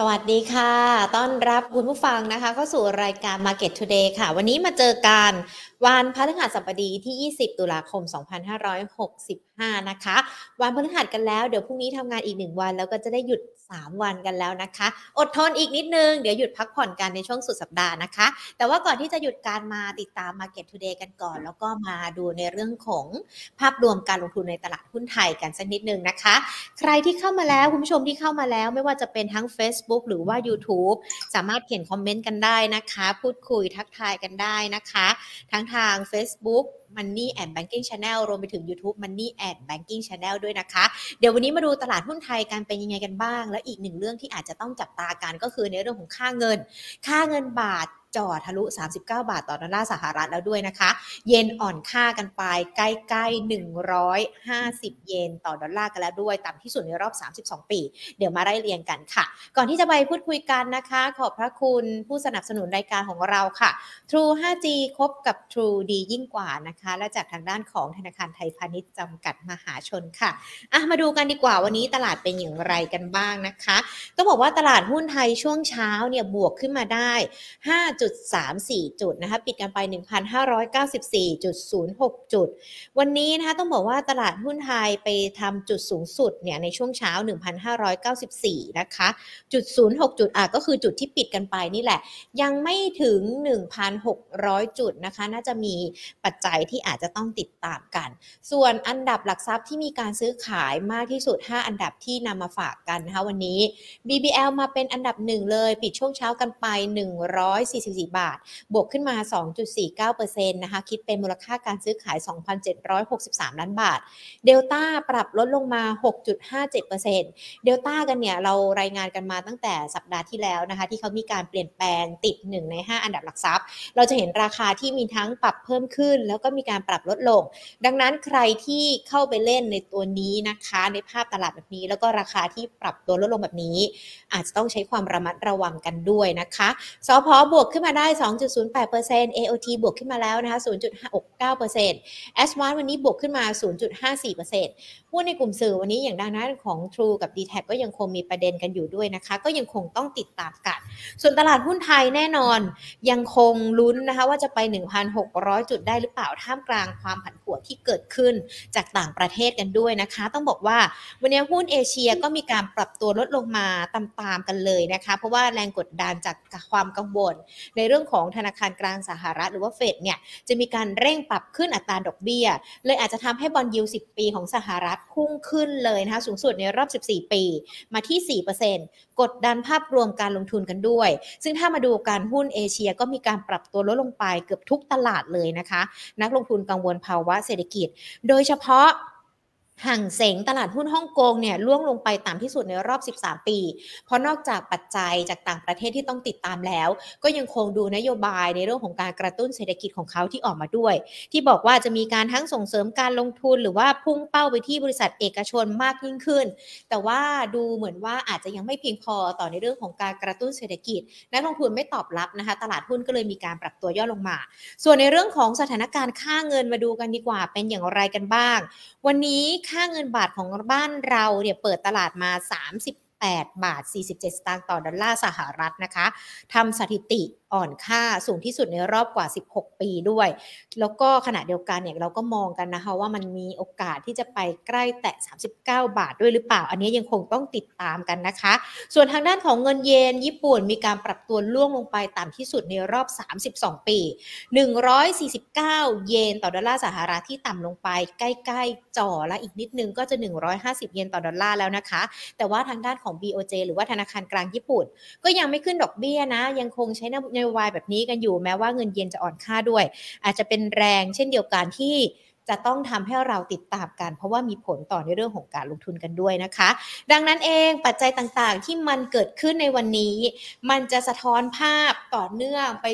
สวัสดีค่ะ ต้อนรับคุณผู้ฟังนะคะเข้าสู่รายการ Market Today ค่ะ วันนี้มาเจอกันวันพฤหัสบดีที่ 20 ตุลาคม 2565 นะคะ วันพฤหัสกันแล้ว เดี๋ยวพรุ่งนี้ทำงานอีกหนึ่งวัน แล้วก็จะได้หยุด 3 วันกันแล้วนะคะ อดทนอีกนิดนึง เดี๋ยวหยุดพักผ่อนกันในช่วงสุดสัปดาห์นะคะ แต่ว่าก่อนที่จะหยุดการมาติดตาม Market Today กันก่อน แล้วก็มาดูในเรื่องของภาพรวมการลงทุนในตลาดหุ้นไทยกันสักนิดนึงนะคะ ใครที่เข้ามาแล้วคุณผู้ชมที่เข้ามาแล้วไม่ว่าจะเป็นทั้ง Facebook หรือว่า YouTube สามารถเขียนคอมเมนต์กันได้นะคะ พูดคุยทักทายกันได้นะคะ ทั้งทาง Facebook Money and Banking Channel รวมไปถึง YouTube Money and Banking Channel ด้วยนะคะ เดี๋ยววันนี้มาดูตลาดหุ้นไทยกันเป็นยังไงกันบ้าง แล้วอีกหนึ่งเรื่องที่อาจจะต้องจับตากันก็คือในเรื่องของค่าเงิน ค่าเงินบาทจ่อทะลุ 39 บาทต่อดอลลาร์สหรัฐแล้วด้วยนะคะ เยนอ่อนค่ากันไปใกล้ๆ 150 เยนต่อดอลลาร์กันแล้วด้วย ต่ำที่สุดในรอบ 32 ปี เดี๋ยวมาไล่เรียงกันค่ะ ก่อนที่จะไปพูดคุยกันนะคะ ขอบพระคุณผู้สนับสนุนรายการของเราค่ะ True 5G คบกับ True ดียิ่งกว่านะคะและจากทางด้านของธนาคารไทยพาณิชย์จำกัดมหาชนค่ะอะมาดูกันดีกว่าวันนี้ตลาดเป็นอย่างไรกันบ้างนะคะต้องบอกว่าตลาดหุ้นไทยช่วงเช้าเนี่ยบวกขึ้นมาได้ 5.34 จุดนะคะปิดกันไป 1,594.06 จุด วันนี้นะคะต้องบอกว่าตลาดหุ้นไทยไปทำจุดสูงสุดเนี่ยในช่วงเช้า 1,594 นะคะจุด06 จุดอะก็คือจุดที่ปิดกันไปนี่แหละ ยังไม่ถึง 1,600 จุดนะคะ น่าจะมีปัจจัยที่อาจจะต้องติดตามกัน ส่วนอันดับหลักทรัพย์ที่มีการซื้อขายมากที่สุด 5 อันดับที่นำมาฝากกันนะคะวันนี้ BBL มาเป็นอันดับหนึ่งเลย ปิดช่วงเช้ากันไป 144 บาท บวกขึ้นมา 2.49%นะคะคิดเป็นมูลค่าการซื้อขาย 2,763 ล้านบาทเดลต้าปรับลดลงมา 6.57%เดลต้ากันเนี่ยเรารายงานกันมาตั้งแต่สัปดาห์ที่แล้วนะคะที่เขามีการเปลี่ยนแปลงติด 1 ใน 5 อันดับหลักทรัพย์ เราจะเห็นราคาที่มีทั้งปรับเพิ่มขึ้น แล้วก็มีการปรับลดลง ดังนั้นใครที่เข้าไปเล่นในตัวนี้นะคะ ในภาพตลาดแบบนี้ แล้วก็ราคาที่ปรับตัวลดลงแบบนี้ อาจจะต้องใช้ความระมัดระวังกันด้วยนะคะสพบวกขึ้นมาได้ 2.08% AOT บวกขึ้นมาแล้วนะคะ 0.69% a s w a n วันนี้บวกขึ้นมา 0.54%หุ้นในกลุ่มสื่อวันนี้อย่างด้านนั้นของ True กับ d t แทก็ยังคงมีประเด็นกันอยู่ด้วยนะคะ ก็ยังคงต้องติดตามกันส่วนตลาดหุ้นไทยแน่นอนยังคงลุ้นนะคะว่าจะไป 1,600 จุดได้หรือเปล่าท่ามกลางความผันผวนที่เกิดขึ้นจากต่างประเทศกันด้วยนะคะ ต้องบอกว่าวันนี้หุ้นเอเชียก็มีการปรับตัวลดลงมาตามๆกันเลยนะคะ เพราะว่าแรงกดดันจากความกังวล ในเรื่องของธนาคารกลางสหรัฐหรือว่าเฟดเนี่ยจะมีการเร่งปรับขึ้นอัตราดอกเบี้ย เลยอาจจะทำให้บอลยู10ปีของสหรัฐพุ่งขึ้นเลยนะคะสูงสุดในรอบ 14 ปีมาที่ 4%กดดันภาพรวมการลงทุนกันด้วย ซึ่งถ้ามาดูการหุ้นเอเชียก็มีการปรับตัวลดลงไปเกือบทุกตลาดเลยนะคะ นักลลงทุนกังวลภาวะเศรษฐกิจ โดยเฉพาะ ห่างเสงตลาดหุ้นฮ่องกงเนี่ยล่วงลงไปต่ำที่สุดในรอบ 13 ปี เพราะนอกจากปัจจัยจากต่างประเทศที่ต้องติดตามแล้ว ก็ยังคงดูนโยบายในเรื่องของการกระตุ้นเศรษฐกิจของเขาที่ออกมาด้วย ที่บอกว่าจะมีการทั้งส่งเสริมการลงทุนหรือว่าพุ่งเป้าไปที่บริษัทเอกชนมากยิ่งขึ้น แต่ว่าดูเหมือนว่าอาจจะยังไม่เพียงพอต่อในเรื่องของการกระตุ้นเศรษฐกิจนักลงทุนไม่ตอบรับนะคะ ตลาดหุ้นก็เลยมีการปรับตัวย่อลงมา ส่วนในเรื่องของสถานการณ์ค่าเงินมาดูกันดีกว่าเป็นอย่างไรกันบ้าง วันนี้ค่าเงินบาทของบ้านเราเนี่ยเปิดตลาดมา38บาท 47 สตางค์ต่อดอลลาร์สหรัฐนะคะทำสถิติอ่อนค่าสูงที่สุดในรอบกว่า 16 ปีด้วย แล้วก็ขณะเดียวกันเนี่ยเราก็มองกันนะคะว่ามันมีโอกาสที่จะไปใกล้แตะ 39 บาทด้วยหรือเปล่า อันนี้ยังคงต้องติดตามกันนะคะ ส่วนทางด้านของเงินเยนญี่ปุ่นมีการปรับตัวล่วงลงไปต่ำที่สุดในรอบ 32 ปี 149 เยนต่อดอลลาร์สหรัฐที่ต่ำลงไปใกล้ๆจ่อและอีกนิดนึงก็จะ 150 เยนต่อดอลลาร์แล้วนะคะ แต่ว่าทางด้านของ BOJ หรือว่าธนาคารกลางญี่ปุ่น ก็ยังไม่ขึ้นดอกเบี้ยนะยังคงใช้นโยบายแบบนี้กันอยู่แม้ว่าเงินเยนจะอ่อนค่าด้วย อาจจะเป็นแรงเช่นเดียวกันที่จะต้องทำให้เราติดตามกัน เพราะว่ามีผลต่อในเรื่องของการลงทุนกันด้วยนะคะ ดังนั้นเองปัจจัยต่างๆ ที่มันเกิดขึ้นในวันนี้ มันจะสะท้อนภาพต่อเนื่องไป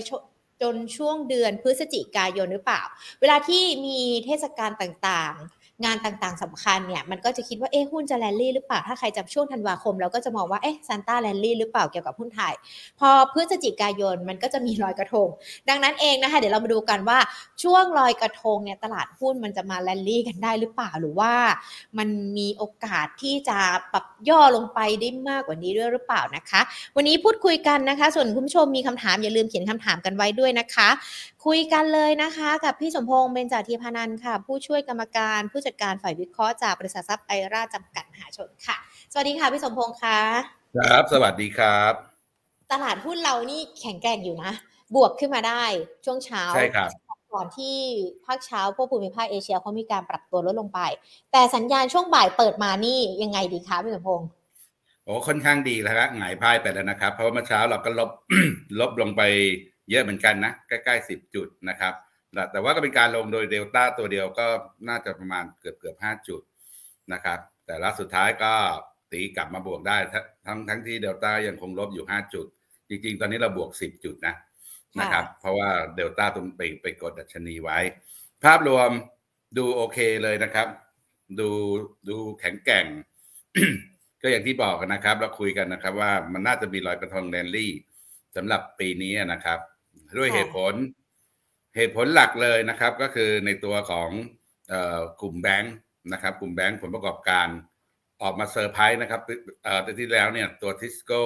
จนช่วงเดือนพฤศจิกายนหรือเปล่า เวลาที่มีเทศกาลต่างๆ งานต่างๆสำคัญเนี่ยมันก็จะคิดว่าเอ๊ะหุ้นจะแลนลี่หรือเปล่า ถ้าใครจำช่วงธันวาคม เราก็จะมองว่าเอ๊ะ Santa rally หรือเปล่าเกี่ยวกับหุ้นไทย พอพฤศจิกายนมันก็จะมีลอยกระทง ดังนั้นเองนะคะเดี๋ยวเรามาดูกันว่าช่วงลอยกระทงเนี่ยตลาดหุ้นมันจะมาแลนลี่กันได้หรือเปล่าหรือว่า มันมีโอกาสที่จะปรับย่อลงไปได้มากกว่านี้ด้วยหรือเปล่านะคะ วันนี้พูดคุยกันนะคะ ส่วนคุณผู้ชมมีคำถามอย่าลืมเขียนคำถามกันไว้ด้วยนะคะ คุยกันเลยนะคะ กับพี่สมพงษ์เบญจาธีพานันค่ะ ผู้ช่วยกรรมการผู้จัดการฝ่ายวิเคราะห์จากบริษัททรัพย์ไอราจำกัดมหาชนค่ะ สวัสดีค่ะพี่สมพงษ์ค่ะครับ สวัสดีครับ ตลาดหุ้นเรานี่แข็งแกร่งอยู่นะ บวกขึ้นมาได้ช่วงเช้าใช่ครับก่อนที่ภาคเช้าพวกภูมิภาคเอเชียเขามีการปรับตัวลดลงไป แต่สัญญาณช่วงบ่ายเปิดมานี่ยังไงดีคะพี่สมพงษ์โอ้ค่อนข้างดีแล้วครับหงายพายไปแล้วนะครับ เพราะว่าเมื่อเช้าเราก็ลบลบลงไปเยอะเหมือนกันนะ ใกล้ๆสิบจุดนะครับ แต่แต่ว่าก็เป็นการลงโดยเดลต้าตัวเดียวก็น่าจะประมาณเกือบเกือบห้าจุดนะครับ แต่ละสุดท้ายก็ตีกลับมาบวกได้ทั้งทั้งทั้งที่เดลต้ายังคงลบอยู่ห้าจุด จริง ๆ ตอนนี้เราบวกสิบจุดนะนะครับ เพราะว่าเดลต้าตรงไปไปกดดัชนีไว้ ภาพรวมดูโอเคเลยนะครับ ดูดูแข็งแกร่ง ก็อย่างที่บอกกันนะครับ เราคุยกันนะครับ ว่ามันน่าจะมีลอยกระทงแรนลี่สำหรับปีนี้นะครับ ด้วยเหตุผล เหตุผลหลักเลยนะครับ ก็คือในตัวของเอ่อกลุ่มแบงค์นะครับ กลุ่มแบงค์ผลประกอบการออกมาเซอร์ไพรส์นะครับเอ่อที่แล้วเนี่ยตัวทิสโก้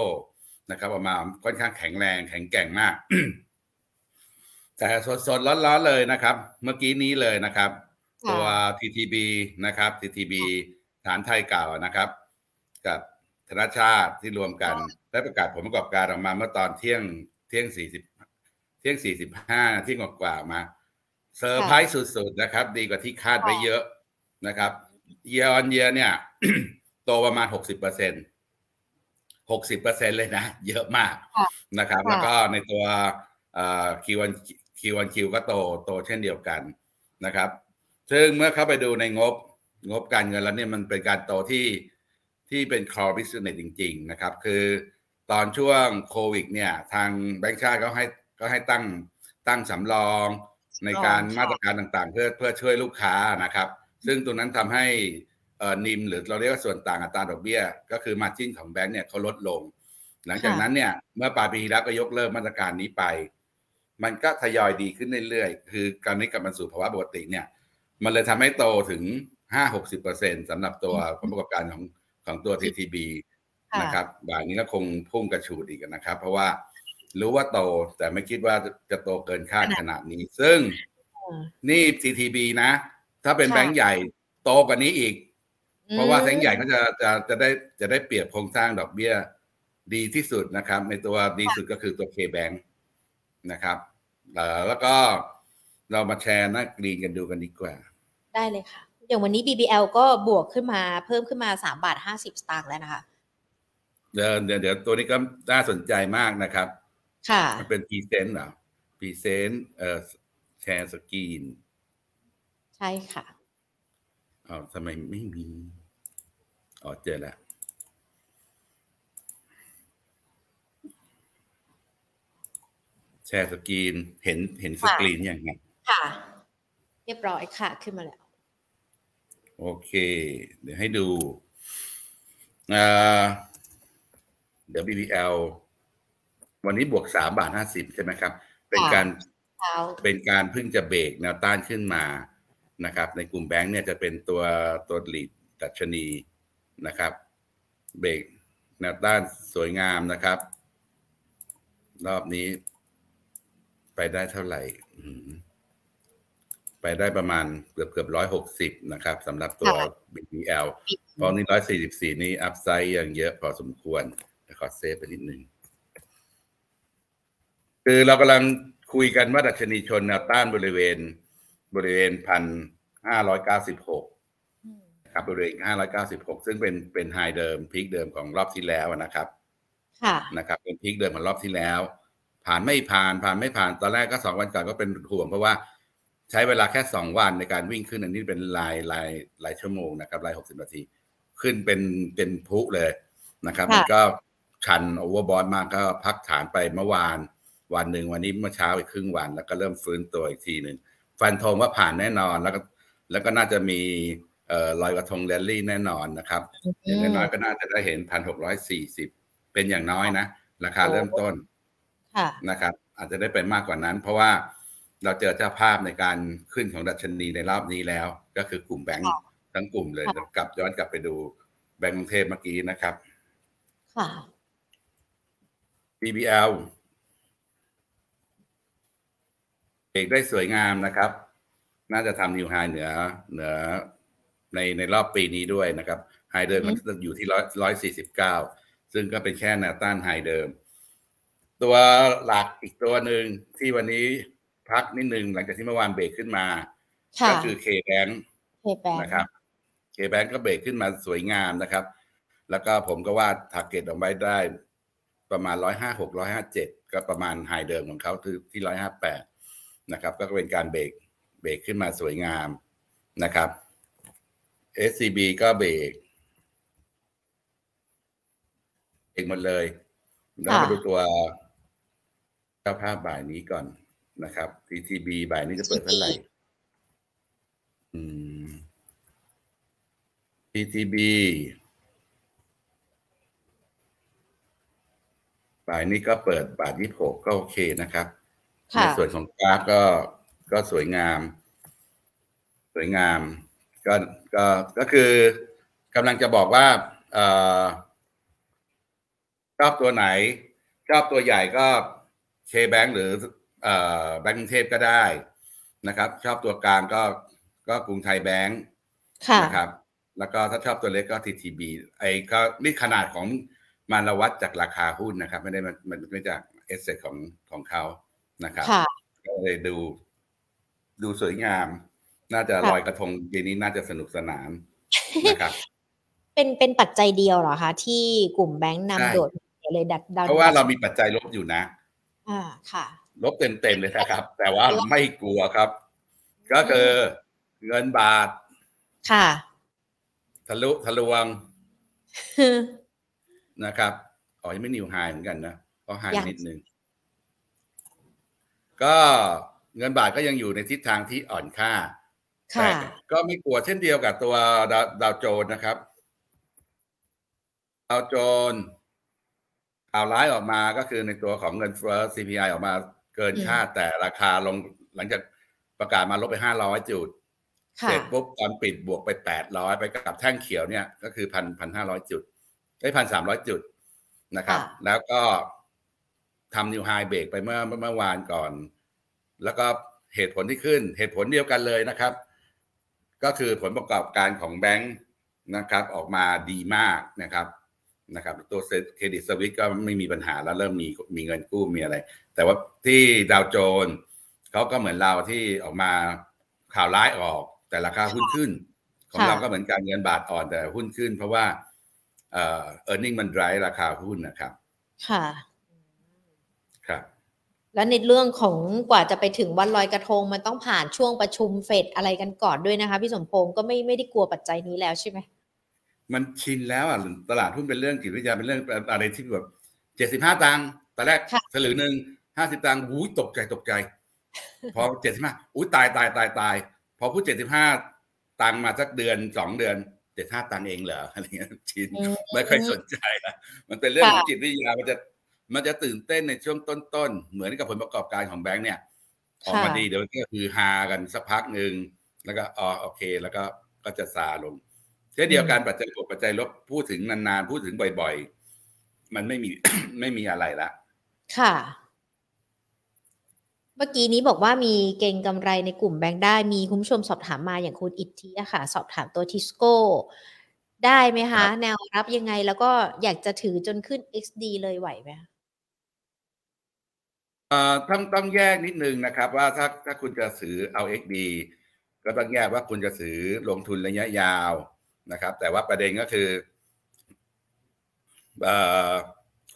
นะครับออกมาค่อนข้างแข็งแรงแข็งแกร่งมาก แต่สดๆร้อนๆเลยนะครับ เมื่อกี้นี้เลยนะครับ ตัว TTB นะครับ TTB ฐานไทยเก่านะครับ กับธนาชาติที่รวมกัน ได้ประกาศผลประกอบการออกมาเมื่อตอนเที่ยงเที่ยงสี่สิบเที่ยงสี่สิบห้าที่งกว่าๆมาเซอร์ไพรส์สุดๆนะครับ ดีกว่าที่คาดไว้เยอะนะครับเย a r on year เนี่ย โตประมาณหกสิบเปอร์เซ็นหกสิบเปอร์เซ็นเลยนะ เยอะมากค่ะนะครับค่ะแล้วก็ในตัวคิวันคิวันคิวก็โตโตเช่นเดียวกันนะครับ ซึ่งเมื่อเข้าไปดูในงบงบการเงินแล้วเนี่ยมันเป็นการโตที่ที่เป็น core business จริง ๆ นะครับ คือตอนช่วงโควิดเนี่ย ทางแบงก์ชาติก็ให้ ก็ให้ตั้งตั้งสำรองในการอ๋อค่ะมาตรการต่างๆ เพื่อเพื่อช่วยลูกค้านะครับ ซึ่งตรงนั้นทำให้เอ่อนิมหรือเราเรียกว่าส่วนต่างอัตราดอกเบี้ย ก็คือมาจิ้นของแบงก์เนี่ยเขาลดลง หลังจากนั้นเนี่ยเมื่อปลายปีที่แล้วก็ยกเลิกมาตรการนี้ไป มันก็ทยอยดีขึ้นเรื่อยๆ คือการนี้กลับมาสู่ภาวะปกติเนี่ย มันเลยทำให้โตถึง5-60%เปอร์เซ็นสำหรับตัวผลประกอบการของของตัว TTB ค่ะนะครับบ่ายนี้ก็คงพุ่งกระฉูดอีกนะครับ เพราะว่า รู้ว่าโต แต่ไม่คิดว่าจะโตเกินคาดขนาดนี้ ซึ่งอืมนี่ TTB นะ ถ้าเป็นค่ะแบงก์ใหญ่โตกว่านี้อีก เพราะว่าแบงก์ใหญ่ก็จะจะจะได้จะได้เปรียบโครงสร้างดอกเบี้ยดีที่สุดนะครับ ในตัวดีสุดก็คือตัว K-Bank นะครับเอ่อแล้วก็เรามาแชร์หน้ากรีนกันดูกันดีกว่า ได้เลยค่ะ อย่างวันนี้ BBL ก็บวกขึ้นมาเพิ่มขึ้นมา3บาท50 สตางค์แล้วนะคะ เดี๋ยวเดี๋ยวเดี๋ยวตัวนี้ก็น่าสนใจมากนะครับ ค่ะ มันเป็นพรีเซนต์เหรอpresent เอ่อ share screen ใช่ค่ะอ้าวทำไมไม่มี อ๋อเจอแล้ว share screen เห็นเห็นสกรีนอย่างไงค่ะ เรียบร้อยค่ะขึ้นมาแล้ว โอเค เดี๋ยวให้ดูเอ่อเดี๋ยว BBL วันนี้บวกสามบาทห้าสิบใช่ไหมครับ เป็นการเช้าเป็นการเพิ่งจะเบรกแนวต้านขึ้นมานะครับ ในกลุ่มแบงค์เนี่ยจะเป็นตัวตัวหลีดดัชนีนะครับ เบรกแนวต้านสวยงามนะครับ รอบนี้ ไปได้เท่าไหร่อืมไปได้ประมาณเกือบเกือบร้อยหกสิบนะครับสำหรับตัว BBL ตอนนี้ร้อยสี่สิบสี่นี่ upside ยังเยอะพอสมควรแต่ขอ safe ไปนิดนึง คือเรากำลังคุยกันว่าดัชนีชนแนวต้านบริเวณ บริเวณพันห้าร้อยเก้าสิบหกครับบริเวณห้าร้อยเก้าสิบหกซึ่งเป็นเป็น high เดิม peak เดิมของรอบที่แล้วนะครับ ค่ะนะครับเป็น peak เดิมของรอบที่แล้ว ผ่านไม่ผ่านผ่านไม่ผ่านตอนแรกก็สองวันก่อนก็เป็นห่วงเพราะว่าใช้เวลาแค่สองวันในการวิ่งขึ้นอันนี้เป็นรายรายรายชั่วโมงนะครับรายหกสิบนาที ขึ้นเป็นเป็นพลุเลยนะครับค่ะมันก็ชัน overbought มากก็พักฐานไปเมื่อวาน วันหนึ่งวันนี้เมื่อเช้าอีกครึ่งวัน แล้วก็เริ่มฟื้นตัวอีกทีหนึ่งฟันธงว่าผ่านแน่นอนแล้วก็แล้วก็น่าจะมีเอ่อลอยกระทงแรลลี่แน่นอนนะครับอย่างน้อยๆก็น่าจะได้เห็นพันหกร้อยสี่สิบเป็นอย่างน้อยนะ ราคาเริ่มต้นค่ะนะครับ อาจจะได้ไปมากกว่านั้น เพราะว่าเราเจอเจ้าภาพในการขึ้นของดัชนีในรอบนี้แล้ว ก็คือกลุ่มแบงก์ค่ะทั้งกลุ่มเลยค่ะกลับย้อนกลับไปดูแบงก์กรุงเทพเมื่อกี้นะครับ ค่ะ BBL เอ กได้สวยงามนะครับ น่าจะทำนิวไฮเหนือเหนือในในรอบปีนี้ด้วยนะครับไฮเดิมอืก็มอยู่ที่ร้อยร้อยสี่สิบเก้าซึ่งก็เป็นแค่แนวต้าน high เดิม ตัวหลักอีกตัวหนึ่งที่วันนี้พักนิดนึงหลังจากที่เมื่อวานเบรกขึ้นมาค่ะก็คือ K-Bank K-Bank นะครับ K-Bank ก็เบรกขึ้นมาสวยงามนะครับ แล้วก็ผมก็ว่า target เอาไว้ได้ประมาณร้อยห้าหกร้อยห้าเจ็ดก็ประมาณ high เดิมของเขาคือที่ร้อยห้าแปด นะครับ ก็เป็นการ break break ขึ้นมาสวยงามนะครับ SCB ก็เบรกเองหมดเลยแล้วมาดูตัวเจ้าภาพบ่ายนี้ก่อนนะครับ TTB บ่ายนี้จะเปิดเท่าไหร่อืม TTB บ่ายนี้ก็เปิดบาทยี่หกก็โอเคนะครับ ในค่ะส่วนของกราฟก็ก็สวยงาม สวยงาม ก็ก็ก็คือกำลังจะบอกว่าเอ่อชอบตัวไหนชอบตัวใหญ่ก็เคแบงหรือเอ่อแบงก์กรุงเทพก็ได้นะครับ ชอบตัวกลางก็ก็กรุงไทยแบงก์ค่ะนะครับ แล้วก็ถ้าชอบตัวเล็กก็ TTB ไอ้ก็นี่ขนาดของมันเราวัดจากราคาหุ้นนะครับ ไม่ได้มันมันไม่จากเอสเซของของเขา นะครับค่ะก็เลยดู ดูสวยงาม น่าจะค่ะลอยกระทงเย็นนี้น่าจะสนุกสนานนะครับ เป็นเป็นปัจจัยเดียวเหรอคะ ที่กลุ่มแบงค์ใช่นำโดดเลยดัดดาวเพราะว่าเรามีปัจจัยลบอยู่นะ อ่าค่ะ ลบเต็มๆเลยนะครับ แต่ว่าไม่กลัวครับ ก็คือเงินบาท ค่ะ ทะลุทะลวงนะครับ อ๋อยังไม่นิวไฮเหมือนกันนะก็ไฮยังนิดนึง ก็เงินบาทก็ยังอยู่ในทิศทางที่อ่อนค่าค่ะแต่ก็ไม่กลัวเช่นเดียวกับตัวดาวดาวโจนส์นะครับดาวโจนส์ข่าวร้ายออกมาก็คือในตัวของเงินเฟ้อ CPI ออกมาเกินอืมคาดแต่ราคาลงหลังจากประกาศมาลบไปห้าร้อยจุดค่ะเสร็จปุ๊บตอนปิดบวกไปแปดร้อยไปกับแท่งเขียวเนี่ยก็คือพันพันห้าร้อยจุดได้พันสามร้อยจุดนะครับค่ะแล้วก็ ทำนิวไฮเบรกไปเมื่อเมื่อวานก่อน แล้วก็เหตุผลที่ขึ้น เหตุผลเดียวกันเลยนะครับ ก็คือผลประกอบการของแบงค์นะครับ ออกมาดีมากนะครับนะครับ ตัวเครดิตสวิตก็ไม่มีปัญหาแล้วเริ่มมีมีเงินกู้มีอะไร แต่ว่าที่ดาวโจนส์เขาก็เหมือนเราที่ออกมาข่าวร้ายออก แต่ราคาหุ้นขึ้น ของค่ะเราก็เหมือนกันเงินบาทอ่อนแต่หุ้นขึ้น เพราะว่าเอ่อ earning มัน drive ราคาหุ้นนะครับ ค่ะครับ แล้วในเรื่องของกว่าจะไปถึงวันลอยกระทงมันต้องผ่านช่วงประชุมเฟดอะไรกันก่อนด้วยนะคะ พี่สมพงศ์ก็ไม่ไม่ได้กลัวปัจจัยนี้แล้วใช่ไหมมันชินแล้วอะตลาดหุ้นเป็นเรื่องจิตวิทยาเป็นเรื่องอะไรที่แบบเจ็ดสิบห้าตังค์ตอนแรกค่ะสลึงหนึ่งห้าสิบตังค์อุ้ยตกใจตกใจ พอเจ็ดสิบห้าอุ้ยตายตายตายตาย พอพูดเจ็ดสิบห้าตังค์มาสักเดือนสองเดือนเจ็ดห้าตังค์เองเหรออะไรเงี้ยชินอืมไม่ค่อยสนใจละมันเป็นเรื่องของค่ะจิตวิทยามันจะ มันจะตื่นเต้นในช่วงต้นๆ เหมือนกับผลประกอบการของแบงค์เนี่ย ออกมาดีเดี๋ยวก็คือฮากันสักพักหนึ่งแล้วก็อ๋อโอเค แล้วก็ก็จะซาลงเช่นเดียวกันปัจจัยบวกปัจจัยลบพูดถึงนานๆ พูดถึงบ่อยๆ มันไม่มีไม่มีอะไรละ ค่ะ เมื่อกี้นี้บอกว่ามีเก่งกำไรในกลุ่มแบงค์ได้มีคุณผู้ชมสอบถามมาอย่างคุณอิทธิอะค่ะ สอบถามตัวทิสโก้ได้ไหมครัคะบแนวรับยังไงแล้วก็อยากจะถือจนขึ้น XD เลยไหวไหมคะเอ่อ ต้องต้องแยกนิดนึงนะครับว่าถ้าถ้าคุณจะซื้อเอา XD ก็ต้องแยกว่าคุณจะซื้อลงทุนระยะยาวนะครับ แต่ว่าประเด็นก็คือเอ่อ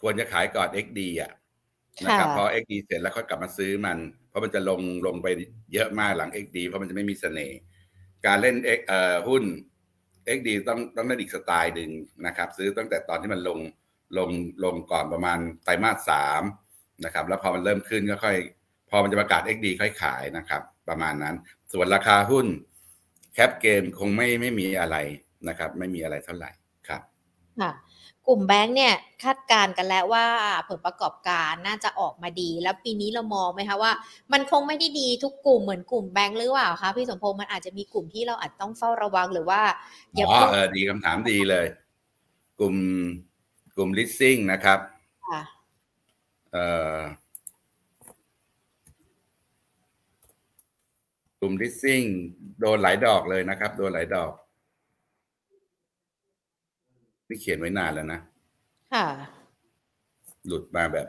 ควรจะขายก่อน XD อะนะครับค่ะพอ XD เสร็จแล้วค่อยกลับมาซื้อมัน เพราะมันจะลงลงไปเยอะมากหลัง XD เพราะมันจะไม่มีเสน่ห์การเล่น X เอ่อหุ้น XD ต้องต้องเล่นอีกสไตล์หนึ่งนะครับ ซื้อตั้งแต่ตอนที่มันลงลงลงก่อนประมาณไตรมาสสาม นะครับแล้วพอมันเริ่มขึ้นก็ค่อย พอมันจะประกาศ XD ค่อยขายนะครับ ประมาณนั้น ส่วนราคาหุ้นแคปเกมคงไม่ไม่มีอะไรนะครับ ไม่มีอะไรเท่าไหร่ครับค่ะกลุ่มแบงค์เนี่ยคาดการณ์กันแล้วว่าผลประกอบการน่าจะออกมาดี แล้วปีนี้เรามองไหมคะว่า มันคงไม่ได้ดีทุกกลุ่มเหมือนกลุ่มแบงค์หรือเปล่าคะพี่สมพงษ์มันอาจจะมีกลุ่มที่เราอาจต้องเฝ้าระวังหรือว่าอย่าอ๋อเพิ่งเออดีคำถามดีเลย กลุ่มกลุ่ม leasing นะครับ ค่ะเอ่อกลุ่ม leasing โดนหลายดอกเลยนะครับ โดนหลายดอกนี่เขียนไว้นานแล้วนะ ค่ะ หลุดมาแบบ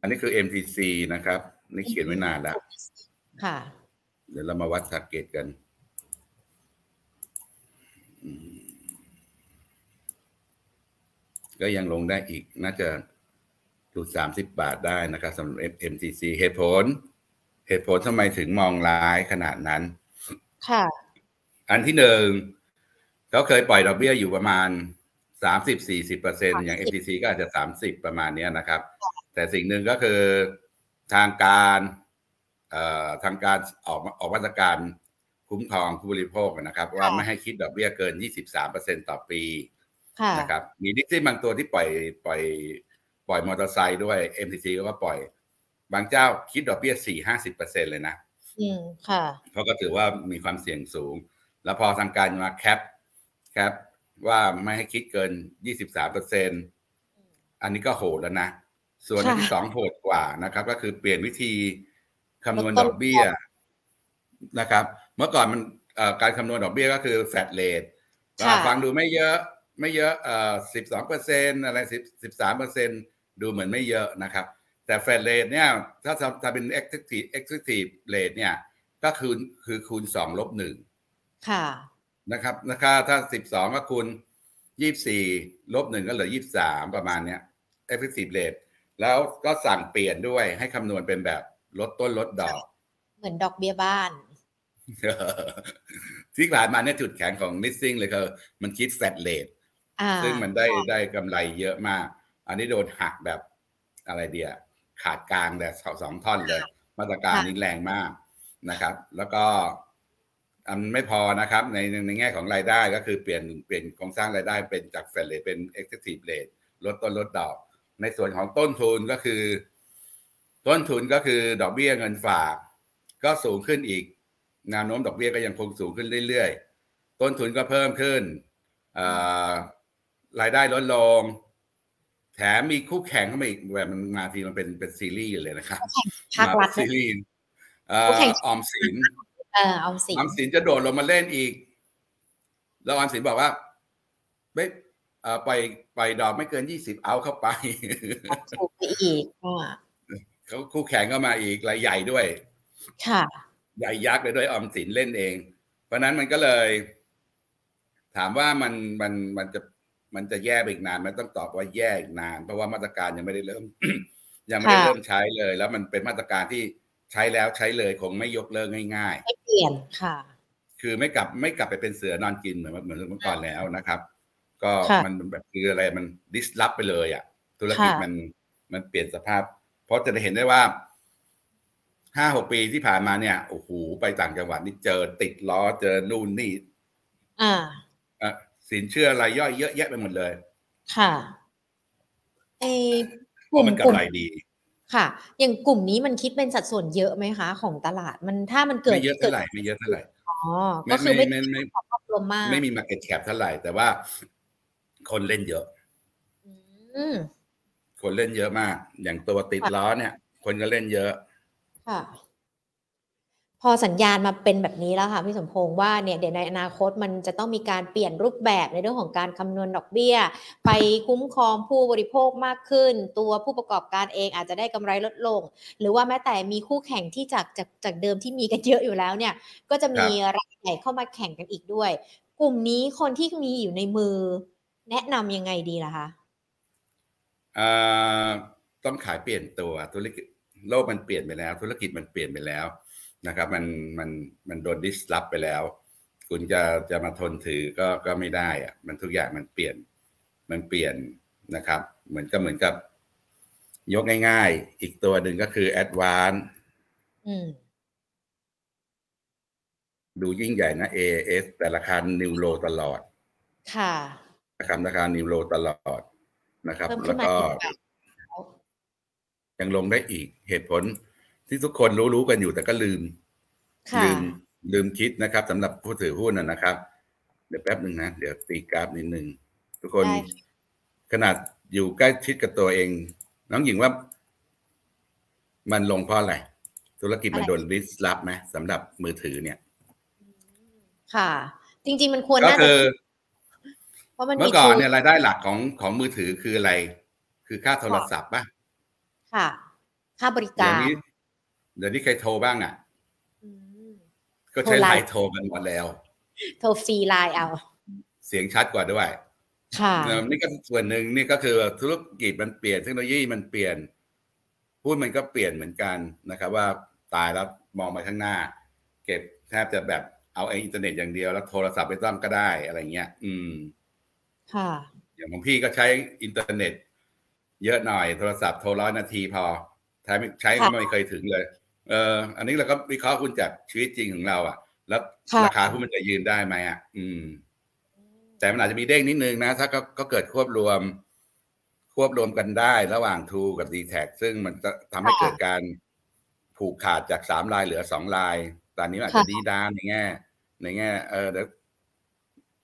อันนี้คือ MTC นะครับ นี่เขียนไว้นานแล้ว ค่ะ เดี๋ยวเรามาวัด t า r g เกตกัน อืม ก็ยังลงได้อีกน่าจะถูกสามสิบบาทได้นะครับสำหรับ MTC เหตุผล เหตุผลทำไมถึงมองร้ายขนาดนั้น ค่ะ อันที่หนึ่งเขาเคยปล่อยดอกเบี้ยอยู่ประมาณสามสิบสี่สิบเปอร์เซ็นอย่าง MTC ก็อาจจะสามสิบประมาณเนี้ยนะครับ แต่สิ่งหนึ่งก็คือทางการเอ่อทางการออกออกมาตรการคุ้มครองผู้บริโภคนะครับ ว่าไม่ให้คิดดอกเบี้ยเกิน 23%ต่อปีค่ะ นะครับมีดิสซี่บางตัวที่ปล่อยปล่อย ปล่อยมอเตอร์ไซค์ด้วย MTC ก็ปล่อย บางเจ้าคิดดอกเบี้ย4-50%เลยนะอืมค่ะเขาก็ถือว่ามีความเสี่ยงสูง แล้วพอทางการมา cap cap ว่าไม่ให้คิดเกิน23เปอร์เซ็นอันนี้ก็โหดแล้วนะ ส่วนอันที่ค่ะสองโหดกว่านะครับ ก็คือเปลี่ยนวิธีคำนวณลดต้ดนอกเบี้ยนะครับ เมื่อก่อนมันเอ่อการคำนวณดอกเบี้ยก็คือแฟดเลทค่ะฟังดูไม่เยอะ ไม่เยอะเอ่อสิบสองเปอร์เซ็นอะไรสิบสิบสามเปอร์เซ็นดูเหมือนไม่เยอะนะครับ แต่แฟดเลทเนี่ยถ้าทำถ้าเป็น executive executive rate เนี่ยก็คือคือคูณสองลบหนึ่งค่ะนะครับนะครับถ้าสิบสองก็คูณยี่สี่ลบหนึ่งก็เหลือยี่สามประมาณเนี้ย effective rate แล้วก็สั่งเปลี่ยนด้วยให้คำนวณเป็นแบบลดต้นลดดอก เหมือนดอกเบี้ยบ้านที่ผ่านมาเนี่ยจุดแข็งของ missing เลยคือมันคิด flat rate อ่า ซึ่งมันได้ได้กำไรเยอะมาก อันนี้โดนหักแบบอะไรเดียขาดกลางแต่สองสองท่อนเลย มาตรการนี้แรงมากนะครับ แล้วก็อันไม่พอนะครับในในในแง่ของรายได้ก็คือเปลี่ยนเปลี่ยนโครงสร้างรายได้เป็นจากแฟลเลเป็น effective rate ลดต้นลดดอก ในส่วนของต้นทุนก็คือ ต้นทุนก็คือดอกเบี้ยเงินฝาก ก็สูงขึ้นอีกแนวโน้มดอกเบี้ยก็ยังคงสูงขึ้นเรื่อยๆ ต้นทุนก็เพิ่มขึ้นเอ่อ รายได้ลดลง แถมมีคู่แข่งเข้ามาอีกแบบมันมาทีมันเป็นเป็นซีรีส์เลยนะครับภาครัฐมเป็นซีรีส์เอ่คู่อแข่งออมสินเออเอาสิออมสินจะโดดลงมาเล่นอีก แล้วออมสินบอกว่าไม่เอ่อปล่อยปล่อยดอกไม่เกินยี่สิบเอาเข้าไปถูกไปอีกอ่าเขาคู่แข่งก็มาอีกรายใหญ่ด้วย ค่ะ ใหญ่ยักษ์เลยด้วยออมสินเล่นเอง เพราะฉะนั้นมันก็เลย ถามว่ามันมันมันจะ มันจะแย่ไปอีกนานมันต้องตอบว่าแย่อีกนาน เพราะว่ามาตรการยังไม่ได้เริ่ม ยังไม่ได้ค่ะเริ่มใช้เลย แล้วมันเป็นมาตรการที่ใช้แล้วใช้เลยคงไม่ยกเลิกง่ายๆไม่เปลี่ยนค่ะ คือไม่กลับไม่กลับไปเป็นเสือนอนกินเหมือนเหมือนเมื่อก่อนแล้วนะครับ ก็ค่ะมันแบบคืออะไรมันดิสล p ไปเลยอะ ธุรกิจค่ะมันมันเปลี่ยนสภาพ เพราะจะได้เห็นได้ว่าห้าหกปีที่ผ่านมาเนี่ยโอ้โหไปต่างจังหวัดนี่เจอติดล้อเจอนู่นนี่ อ่าอะ สินเชื่อรายย่อยเยอะแยะไปหมดเลย ค่ะเออเพราะมันกลุ่กำไรดี ค่ะ อย่างกลุ่มนี้มันคิดเป็นสัดส่วนเยอะไหมคะ ของตลาดมันถ้ามันเกิดไม่เยอะเกิเท่าดไหร่ไม่เยอะเท่าไหร่อ๋อไม่ก็คือไม่ไม่ไม่ขอบรวมมากไม่มี market cap เท่าไหร่ แต่ว่าคนเล่นเยอะอืมคนเล่นเยอะมาก อย่างตัวติดล้อเนี่ย คนก็เล่นเยอะ ค่ะ พอสัญญาณมาเป็นแบบนี้แล้วค่ะพี่สมพงษ์ว่าเนี่ยเดี๋ยวในอนาคตมันจะต้องมีการเปลี่ยนรูปแบบในเรื่องของการคำนวณดอกเบี้ย ไปคุ้มครองผู้บริโภคมากขึ้น ตัวผู้ประกอบการเองอาจจะได้กำไรลดลง หรือว่าแม้แต่มีคู่แข่งที่จากจากจากเดิมที่มีกันเยอะอยู่แล้วเนี่ย ก็จะมีรายใหญ่เข้ามาแข่งกันอีกด้วย กลุ่มนี้คนที่มีอยู่ในมือ แนะนำยังไงดีล่ะคะเอ่อต้องขายเปลี่ยนตัวธุรกิจโลกมันเปลี่ยนไปแล้ว ธุรกิจมันเปลี่ยนไปแล้ว นะครับ มันมันมันโดนดิสลอฟไปแล้ว คุณจะจะมาทนถือก็ก็ไม่ได้อะมันทุกอย่างมันเปลี่ยนมันเปลี่ยนนะครับ เหมือนกับเหมือนกับ ยกง่ายๆ อีกตัวหนึ่งก็คือ Advance อืมดูยิ่งใหญ่นะ AAS แต่ราคานิวโลตลอด ค่ะนะครับราคานิวโลตลอดนะครับเพิ่มขึ้แล้นวมาก็ถึงแบบยังลงได้อีกเหตุผล ที่ทุกคนรู้ๆกันอยู่แต่ก็ลืมค่ะลืมลืมคิดนะครับสำหรับผู้ถือหุ้นนะนะครับ เดี๋ยวแป๊บหนึ่งนะ เดี๋ยวตีกราฟนิดหนึ่งทุกคนได้ขนาดอยู่ใกล้ชิดกับตัวเอง น้องหญิงว่า มันลงเพราะอะไร ธุรกิจมันโดนริสรับไหมสำหรับมือถือเนี่ย ค่ะ จริง ๆ มันควรก็น่าจะคือเพราะมันเมื่มีอก่อนทุเนี่ยรายได้หลักของของมือถือคืออะไร คือค่าโทรศัพท์ป่ะค่ะ ค่าบริเดี๋ยกาวรนี้ เดี๋ยวนี้ใครโทรบ้างอะอืมก็ใช้โทร LINE LINE โทรกันหมดแล้ว โทรฟรีไลน์เอา เสียงชัดกว่าด้วย ค่ะเอ่อนี่ก็ส่วนหนึ่งนี่ก็คือธุรกิจมันเปลี่ยนเทคโนโลยีมันเปลี่ยนหุ้นมันก็เปลี่ยนเหมือนกันนะครับ ว่าตายแล้วมองไปข้างหน้า เก็บแทบจะแบบเอาไอ้อินเทอร์เน็ตอย่างเดียวแล้วโทรศัพท์ไม่ต้องก็ได้อะไรเงี้ย อืม ค่ะ อย่างของพี่ก็ใช้อินเทอร์เน็ต เยอะหน่อยโทรศัพท์โทรร้อยนาทีพอใช้ไม่ใช้ค่ะไม่เคยถึงเลย เอออันนี้เราก็วิเคราะห์หุ้นจากชีวิตจริงของเราอะ แล้วค่ะราคาหุ้นมันจะยืนได้ไหมอะ อืม แต่มันอาจจะมีเด้งนิดนึงนะ ถ้าก็ก็เกิดควบรวม ควบรวมกันได้ระหว่างทูกับ d t แทซึ่งมันจะทำให้เกิดการผูกขาดจากสามลายเหลือสองลาย ตอนนี้อาจจะดีด้านในแง่ ในแง่ เออเดี๋ยว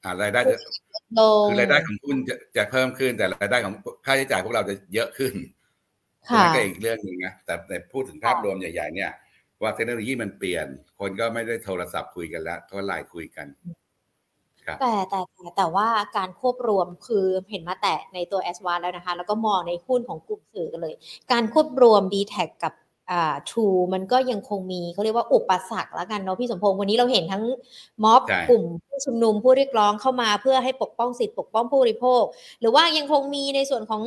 อ่ารายได้จะลงคือรายได้ของหุ้นจะจะเพิ่มขึ้นแต่รายได้ของค่าใช้จ่ายพวกเราจะเยอะขึ้นค่ะ นั่นก็อีกเรื่องหนึ่งนะแต่แต่พูดถึงภาพรวมใหญ่ๆเนี่ย ว่าเทคโนโลยีมันเปลี่ยน คนก็ไม่ได้โทรศัพท์คุยกันแล้วก็ไลน์คุยกันครับแต่แต่แต่แต่ว่าการควบรวมคือเห็นมาแต่ในตัว s อ a แล้วนะคะ แล้วก็มองในหุ้นของกลุ่มสื่อกันเลย การควบรวม d t แทกับอ่า True มันก็ยังคงมีเขาเรียกว่าอุปสรรคแล้วกันเนาะพี่สมพงษ์วันนี้เราเห็นทั้งม็อบใช่กลุ่มผู้ชุมนุมผู้เรียกร้องเข้ามาเพื่อให้ปกป้องสิทธิปกป้องผู้บริโภค หรือว่ายังคงมีในส่วนของ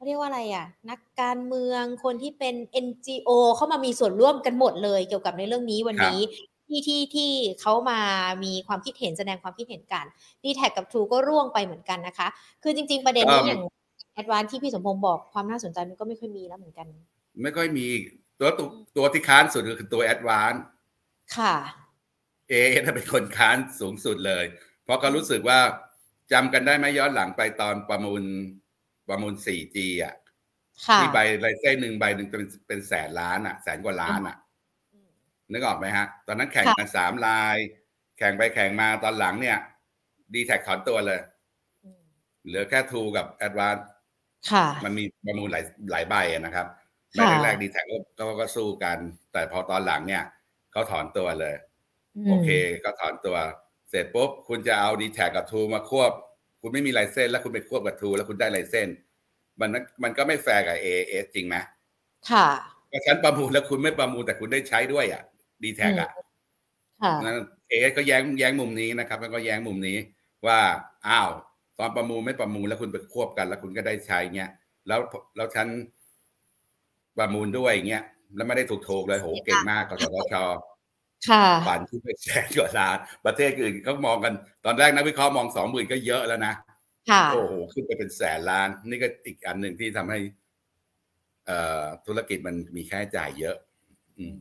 เขาเรียกว่าอะไรอะ นักการเมืองคนที่เป็น NGO เข้ามามีส่วนร่วมกันหมดเลย เกี่ยวกับในเรื่องนี้วันนี้ที่ที่ที่เขามามีความคิดเห็นแสดงความคิดเห็นกันดีแท็กับ True ก็ร่วงไปเหมือนกันนะคะ คือจริง ๆ ประเด็นนี้เอิ่มอย่างแอดวานที่พี่สมพงษ์บอกความน่าสนใจมันก็ไม่ค่อยมีแล้วเหมือนกัน ไม่ค่อยมีตัวตัวตัวที่ค้านสุดก็คือตัวแอดวานค่ะเอเป็นคนค้านสูงสุดเลย เพราะก็รู้สึกว่าจำกันได้ไหมย้อนหลังไปตอนประมูล ประมูล 4G อะค่ะที่ใบไลเส้นหนึ่งใบหนึ่งเป็นเป็นแสนล้านอะ แสนกว่าล้านอะนึกออกไหมฮะ ตอนนั้นแข่งกันสามลาย แข่งไปแข่งมาตอนหลังเนี่ย DTAC ถอนตัวเลยอืมเหลือแค่ทูกับแอดวานค่ะมันมีประมูลหลายหลายใบอะนะครับใบค่ะแรกๆ DTAC ก็ก็สู้กัน แต่พอตอนหลังเนี่ยเขาถอนตัวเลยโอเคก็ถอนตัว เสร็จปุ๊บ คุณจะเอา DTAC กับ True มาควบ คุณไม่มี license แล้วคุณไปควบกับ True แล้วคุณได้ license มันมันก็ไม่แฟร์กับ AIS จริงไหมค่ะก็ฉันประมูลแล้วคุณไม่ประมูลแต่คุณได้ใช้ด้วยอะ ดีแท็กอะค่ะนั้นเอก็แย้งแย้งมุมนี้นะครับ แล้วก็แย้งมุมนี้ว่าอ้าวตอนประมูลไม่ประมูลแล้วคุณไปควบกัน แล้วคุณก็ได้ใช้เงี้ยแล้วแล้วฉันประมูลด้วยเงี้ยแล้วไม่ได้ถูกโทกเลยโหเก่งมากกสทช ค่ะฝันขึ้นไปแสนกว่าล้าน ประเทศอื่นเขามองกันตอนแรกนักวิเคราะห์มองสองหมื่นก็เยอะแล้วนะค่ะโอ้โหขึ้นไปเป็นแสนล้าน นี่ก็อีกอันหนึ่งที่ทำให้เอ่อธุรกิจมันมีค่าใช้จ่ายเยอะ อืม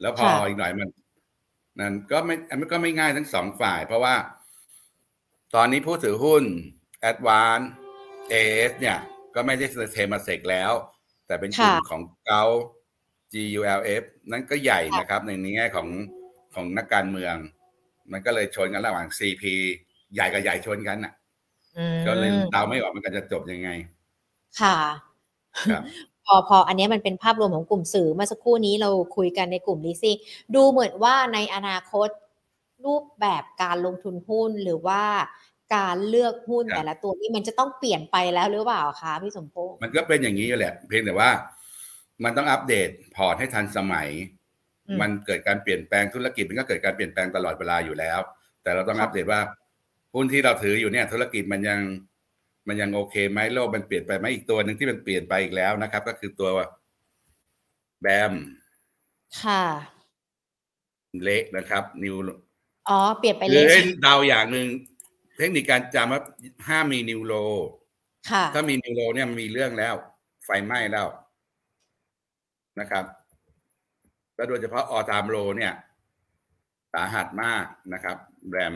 แล้วพอค่ะอีกหน่อยมัน นั่นก็ไม่อันมันก็ไม่ง่ายทั้งสองฝ่าย เพราะว่า ตอนนี้ผู้ถือหุ้น a d v a n c e AS เนี่ย ก็ไม่ได้เทมาเซกแล้ว แต่เป็นกลุ่มค่ะของเกา GULF นั่นก็ใหญ่นะครับในแง่ของของนักการเมือง มันก็เลยชนกันระหว่าง CP ใหญ่กับใหญ่ชนกันน่ะอืมก็เลยเดาไม่ออกมันกันจะจบยังไง ค่ะครับพอพออันเนี้ยมันเป็นภาพรวมของกลุ่มสื่อเมื่อสักครู่นี้เราคุยกันในกลุ่ม leasing ดูเหมือนว่าในอนาคตรูปแบบการลงทุนหุ้นหรือว่าการเลือกหุ้นครับแต่ละตัวนี่มันจะต้องเปลี่ยนไปแล้วหรือเปล่าคะพี่สมพงษ์มันก็เป็นอย่างนี้แหละ เพียงแต่ว่า มันต้องอัปเดตพอร์ตให้ทันสมัยอืมมันเกิดการเปลี่ยนแปลงธุรกิจมันก็เกิดการเปลี่ยนแปลงตลอดเวลาอยู่แล้ว แต่เราต้องครับอัปเดตว่าหุ้นที่เราถืออยู่เนี่ย ธุรกิจมันยังมันยังโอเคไหมโลกมันเปลี่ยนไปไหมอีกตัวหนึ่งที่มันเปลี่ยนไปอีกแล้วนะครับ ก็คือตัวแบมค่ะ เละนะครับ นิวอ๋อ เปลี่ยนไปหเลรือยให้เดาอย่างหนึ่งเทคนิคการจำว่าห้ามมีนิวโล ค่ะ ถ้ามีนิวโรเนี่ยมันมีเรื่องแล้ว ไฟไหม้แล้ว นะครับ แล้วโดยเฉพาะออทามโรเนี่ย สาหัสมากนะครับแบรม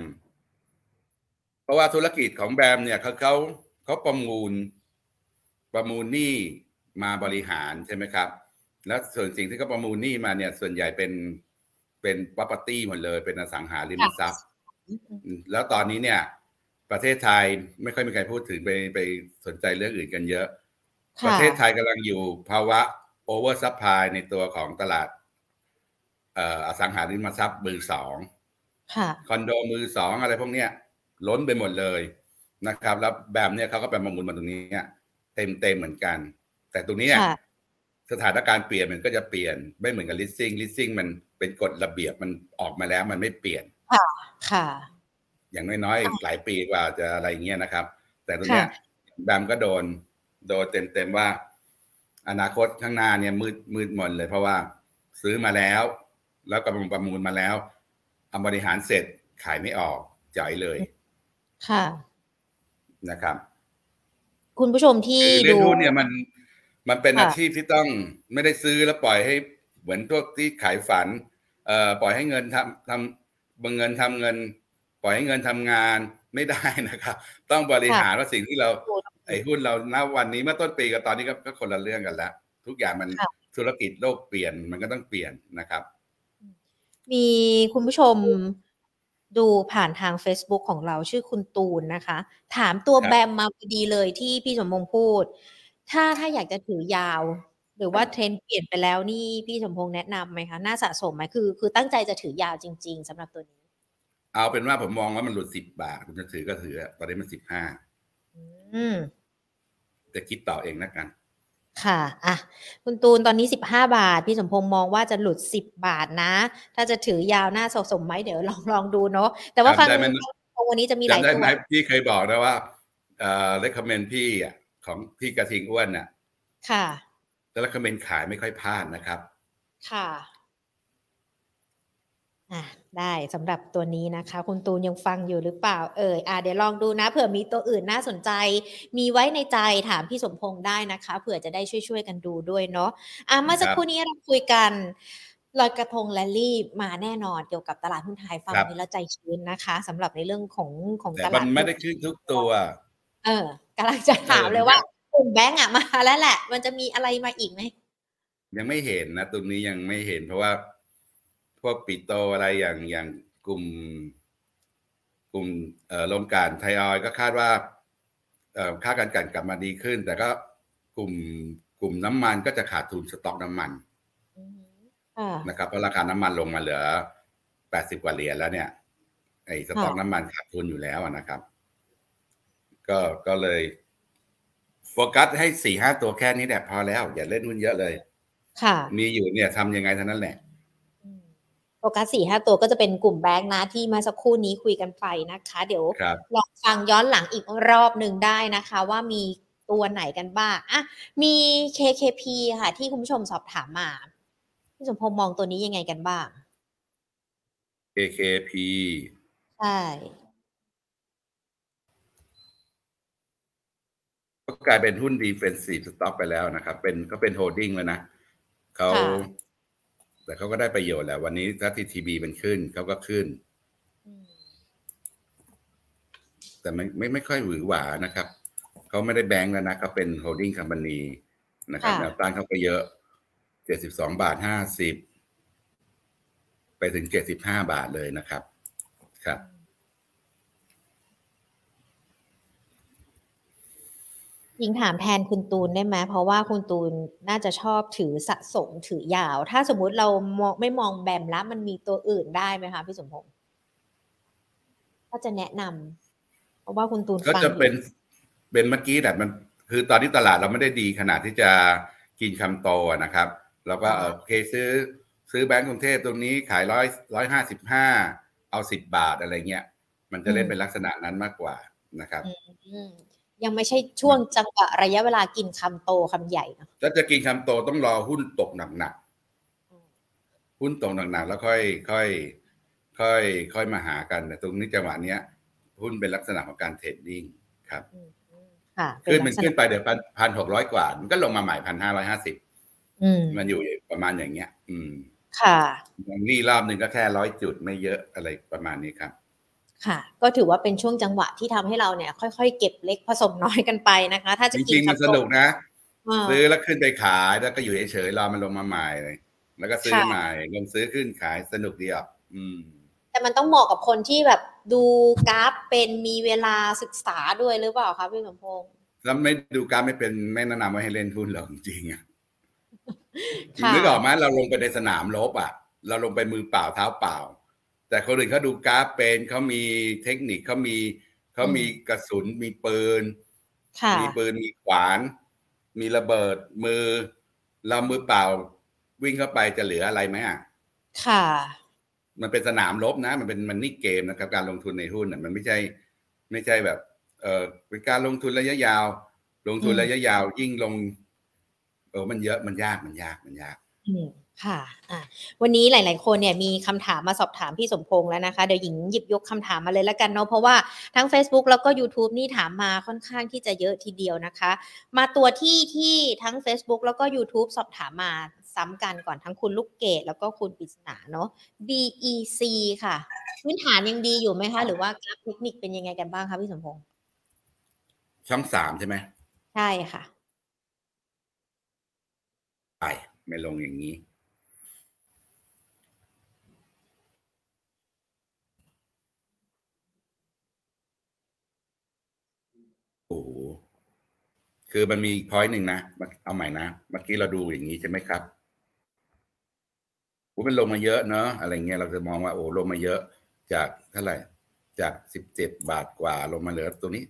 เพราะว่าธุรกิจของแบรมเนี่ยเขาเขาเขาประมูลประมูลหนี้มาบริหารใช่ไหมครับ แล้วส่วนสิ่งที่เขาประมูลหนี้มาเนี่ย ส่วนใหญ่เป็นเป็น property หมดเลยเป็นอสังหาริมทรัพย์ แล้วตอนนี้เนี่ย ประเทศไทยไม่ค่อยมีใครพูดถึงไปไปสนใจเรื่องอื่นกันเยอะค่ะประเทศไทยกำลังอยู่ภาวะ oversupply ในตัวของตลาดเอ่ออสังหาริมทรัพย์มือสองค่ะคอนโดมือสองอะไรพวกเนี้ย ล้นไปหมดเลยนะครับ แล้วแบบเนี้ยเขาก็ไปประมูลมาตรงนี้เต็มเต็มๆเหมือนกัน แต่ตรงนี้เนี่ยค่ะสถานการณ์เปลี่ยนมันก็จะเปลี่ยนไม่เหมือนกับ leasing leasing มันเป็นกฎระเบียบมันออกมาแล้วมันไม่เปลี่ยนค่ะอย่างน้อยๆอีกหลายปีกว่าจะอะไรเงี้ยนะครับ แต่ตรงเนี้ยค่ะแบมก็โดนโดนเต็มๆว่า อนาคตข้างหน้าเนี่ยมืดมืดมนเลย เพราะว่าซื้อมาแล้ว แล้วกำลังประมูลมาแล้วเอาบริหารเสร็จขายไม่ออกจ่อยเลย ค่ะนะครับ คุณผู้ชมที่คือเล่นดูหุ้นเนี่ยมันมันเป็นค่ะอาชีพที่ต้องไม่ได้ซื้อแล้วปล่อยให้เหมือนพวกที่ขายฝัน เอ่อปล่อยให้เงินทำทำบังเงินทำเงิน ปล่อยให้เงินทำงานไม่ได้นะครับ ต้องบริหารว่าสิ่งที่เรา ไอ้หุ้นเราณวันนี้เมื่อต้นปีกับตอนนี้ก็ก็คนละเรื่องกันแล้วทุกอย่างมันค่ะธุรกิจโลกเปลี่ยนมันก็ต้องเปลี่ยนนะครับ มีคุณผู้ชมดูผ่านทาง Facebook ของเราชื่อคุณตูนนะคะ ถามตัวครับแบมมาพอดีเลยที่พี่สมพงษ์พูด ถ้าถ้าอยากจะถือยาว หรือว่าเทรนด์เปลี่ยนไปแล้วนี่พี่สมพงษ์แนะนำไหมคะ น่าสะสมไหมคือ คือตั้งใจจะถือยาวจริง ๆสำหรับตัวนี้ เอาเป็นว่าผมมองว่ามันหลุดสิบบาทคุณจะถือก็ถือตอนนี้มันสิบห้าอืม จะคิดต่อเองนะกัน ค่ะ อะ คุณตูนตอนนี้สิบห้าบาท พี่สมพงษ์มองว่าจะหลุดสิบบาทนะ ถ้าจะถือยาวน่าสะสมไหมเดี๋ยวลองลองดูเนาะ แต่ว่าจำฟังได้ไหมวันนี้จะมีหลายจำได้ตัวไหมพี่เคยบอกนะว่า เอ่อ recommend พี่อะของพี่กระทิงอ้วนน่ะ ค่ะ แล้ว recommend ขายไม่ค่อยพลาดนะครับ ค่ะ อะได้สำหรับตัวนี้นะคะ คุณตูนยังฟังอยู่หรือเปล่า เอ่ยอะเดี๋ยวลองดูนะเผื่อมีตัวอื่นน่าสนใจ มีไว้ในใจถามพี่สมพงษ์ได้นะคะ เผื่อจะได้ช่วยๆกันดูด้วยเนาะอะเมื่อสักครับครู่นี้เราคุยกันลอยกระทงแรลลี่มาแน่นอนเกี่ยวกับตลาดหุ้นไทยฟังครับนี้แล้วใจชื้นนะคะสำหรับในเรื่องของของแต่ตมัลาดนไม่หุ้นได้ขึ้นทุกตัว เออกำลังจะถามเลยว่ากลุ่มแบงก์อะมาแล้วแหละ มันจะมีอะไรมาอีกไหมยังไม่เห็นนะตรงนี้ยังไม่เห็นเพราะว่า พวกปิโตอะไรอย่างอย่างกลุ่ม กลุ่มเอ่อโรงกลั่นไทยออยล์ก็คาดว่าเอ่อค่าการกลั่นกลับมาดีขึ้น แต่ก็กลุ่มกลุ่มน้ำมันก็จะขาดทุนสต็อกน้ำมันอืมค่ะนะครับเพราะราคาน้ำมันลงมาเหลือ80กว่าเหรียญแล้วเนี่ย ไอ้สต็อกค่ะน้ำมันขาดทุนอยู่แล้วอะนะครับ ก็ก็เลยโฟกัสให้สี่ห้าตัวแค่นี้แหละพอแล้ว อย่าเล่นหุ้นเยอะเลย ค่ะ มีอยู่เนี่ยทำยังไงเท่านั้นแหละอืม โฟกัสสี่ห้าตัวก็จะเป็นกลุ่มแบงค์นะที่เมาสักครู่นี้คุยกันไปนะคะ เดี๋ยวครับลองฟังย้อนหลังอีกรอบหนึ่งได้นะคะ ว่ามีตัวไหนกันบ้างอะมี KKP ค่ะ ที่คุณผู้ชมสอบถามมาพี่สมพงษ์มองตัวนี้ยังไงกันบ้าง AKP ใช่ก็กลายเป็นหุ้น defensive stock ไปแล้วนะครับ เป็นก็เป็น holding แล้วนะเขาค่ะ แต่เขาก็ได้ประโยชน์แหละวันนี้ถ้า TTB มันขึ้นเขาก็ขึ้นอืมแต่ไม่ไม่ไม่ค่อยหวือหวานะครับเขาไม่ได้แบงก์แล้วนะเขาเป็น holding company นะครับแนวต้านเขาก็เยอะ72บาท50ไปถึง75บาทเลยนะครับ ครับ ยิงถามแทนคุณตูนได้ไหมเพราะว่าคุณตูนน่าจะชอบถือสะสมถือยาว ถ้าสมมุติเรามองไม่มองแบมแล้วมันมีตัวอื่นได้ไหมคะพี่สมพงษ์ก็จะแนะนำเพราะว่าคุณตูนก็ฟังจะอยู่เป็นเป็นเมื่อกี้แต่มัน คือตอนนี้ตลาดเราไม่ได้ดีขนาดที่จะกินคำโตอะนะครับ เราก็เออโอเคซื้อซื้อแบงก์กรุงเทพตรงนี้ขายร้อยร้อยห้าสิบห้าเอาสิบบาทอะไรเงี้ย มันจะเล่นเป็นลักษณะนั้นมากกว่านะครับอืม ยังไม่ใช่ช่วงจังหวะระยะเวลากินคำโตคำใหญ่เนอะถ้าจะกินคำโตต้องรอหุ้นตกหนักๆหุ้นตกหนักๆแล้วค่อยค่อย ค่อย ค่อยมาหากันแต่ตรงนี้จังหวะเนี้ย หุ้นเป็นลักษณะของการ trading ครับอืมค่ะขึ้นมันลักษณะขึ้นไปเดี๋ยวพันพันหกร้อยกว่า มันก็ลงมาใหม่พันห้าร้อยห้าสิบอืมมันอยู่ประมาณอย่างเงี้ย อืม ค่ะอย่างนี้รอบหนึ่งก็แค่ร้อยจุดไม่เยอะอะไรประมาณนี้ครับ ค่ะ ก็ถือว่าเป็นช่วงจังหวะที่ทำให้เราเนี่ยค่อยๆ เก็บเล็กผสมน้อยกันไปนะคะ ถ้าจะจกิรินงๆมันสนุกนะอ่าซื้อแล้วขึ้นไปขายแล้วก็อยู่เฉยๆรอมันลงมาใหม่เลยแล้วก็ซื้อค่ะใหม่ลงซื้อขึ้นขายสนุกดีอะอืม แต่มันต้องเหมาะกับคนที่แบบดูกราฟเป็นมีเวลาศึกษาด้วยหรือเปล่าคะพี่สมพงษ์แล้วไม่ดูการดไม่เป็นไม่แนะนำว่าให้เล่นหุ้นหรอกจริงๆอะค่ะนึกออกไหมเราลงไปในสนามรบอะ เราลงไปมือเปล่าเท้าเปล่า แต่คนอื่นเขาดูกราฟเป็นเขามีเทคนิคเขามีเขามีกระสุนมีปืนค่ะมีปืนมีขวาน มีระเบิดมือ เรามือเปล่า วิ่งเข้าไปจะเหลืออะไรไหมอะค่ะ มันเป็นสนามรบนะ มันเป็นมันนี่เกมนะครับ การลงทุนในหุ้นน่ะมันไม่ใช่ ไม่ใช่แบบ เออเป็นการลงทุนระยะยาว ลงทุนอืมระยะยาว ยิ่งลง เออมันเยอะมันยากมันยากมันยากอืม ค่ะอะวันนี้หลาย ๆ คนเนี่ยมีคำถามมาสอบถามพี่สมพงษ์แล้วนะคะ เดี๋ยวหญิงหยิบยกคำถามมาเลยแล้วกันเนาะ เพราะว่าทั้ง Facebook แล้วก็ YouTube นี่ถามมาค่อนข้างที่จะเยอะทีเดียวนะคะ มาตัวที่ที่ทั้ง Facebook แล้วก็ YouTube สอบถามมาซ้ำกันก่อนทั้งคุณลูกเกดแล้วก็คุณปริศนาเนาะ BEC ค่ะ พื้นฐานยังดีอยู่ไหมคะ หรือว่ากราฟเทคนิคเป็นยังไงกันบ้างคะพี่สมพงษ์ช่องสามใช่ไหมใช่ค่ะไปไม่ลงอย่างนี้ โอ้โหคือมันมีอีกพอยต์หนึ่งนะมาเอาใหม่นะ เมื่อกี้เราดูอย่างนี้ใช่ไหมครับโอ้มันลงมาเยอะเนอะอะไรเงี้ยเราจะมองว่าโอ้ลงมาเยอะ จากเท่าไหร่ จากสิบเจ็ดบาทกว่าลงมาเหลือตัวนี้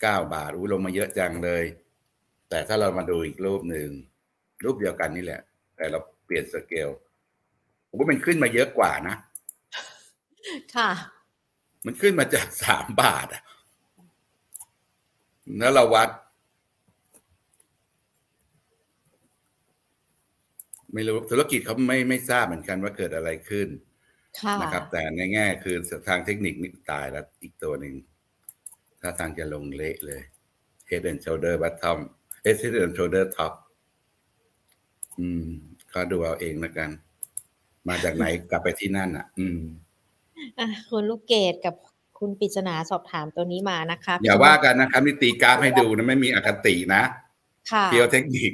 เก้าบาทอู้ลงมาเยอะจังเลย แต่ถ้าเรามาดูอีกรูปหนึ่งรูปเดียวกันนี่แหละ แต่เราเปลี่ยนสเกลผมว่ามันขึ้นมาเยอะกว่านะ ค่ะ มันขึ้นมาจากสามบาทอะ แล้วเราวัดไม่รู้ธุรกิจเขาไม่ไม่ทราบเหมือนกันว่าเกิดอะไรขึ้นค่ะนะครับ แต่ในแง่คือทางเทคนิคนี่ตายแล้วอีกตัวหนึ่งถ้าทางจะลงเละเลย Head and Shoulder Bottom Head and Shoulder Top อืม ก็ดูเอาเองแล้วกัน มาจากไหนกลับไปที่นั่นอะ อืมอะคุณลูกเกดกับ คุณปริศนาสอบถามตัวนี้มานะคะ อย่าว่ากันนะครับนี่ตีกราฟให้ดูนะไม่มีอคตินะค่ะเพียวเทคนิค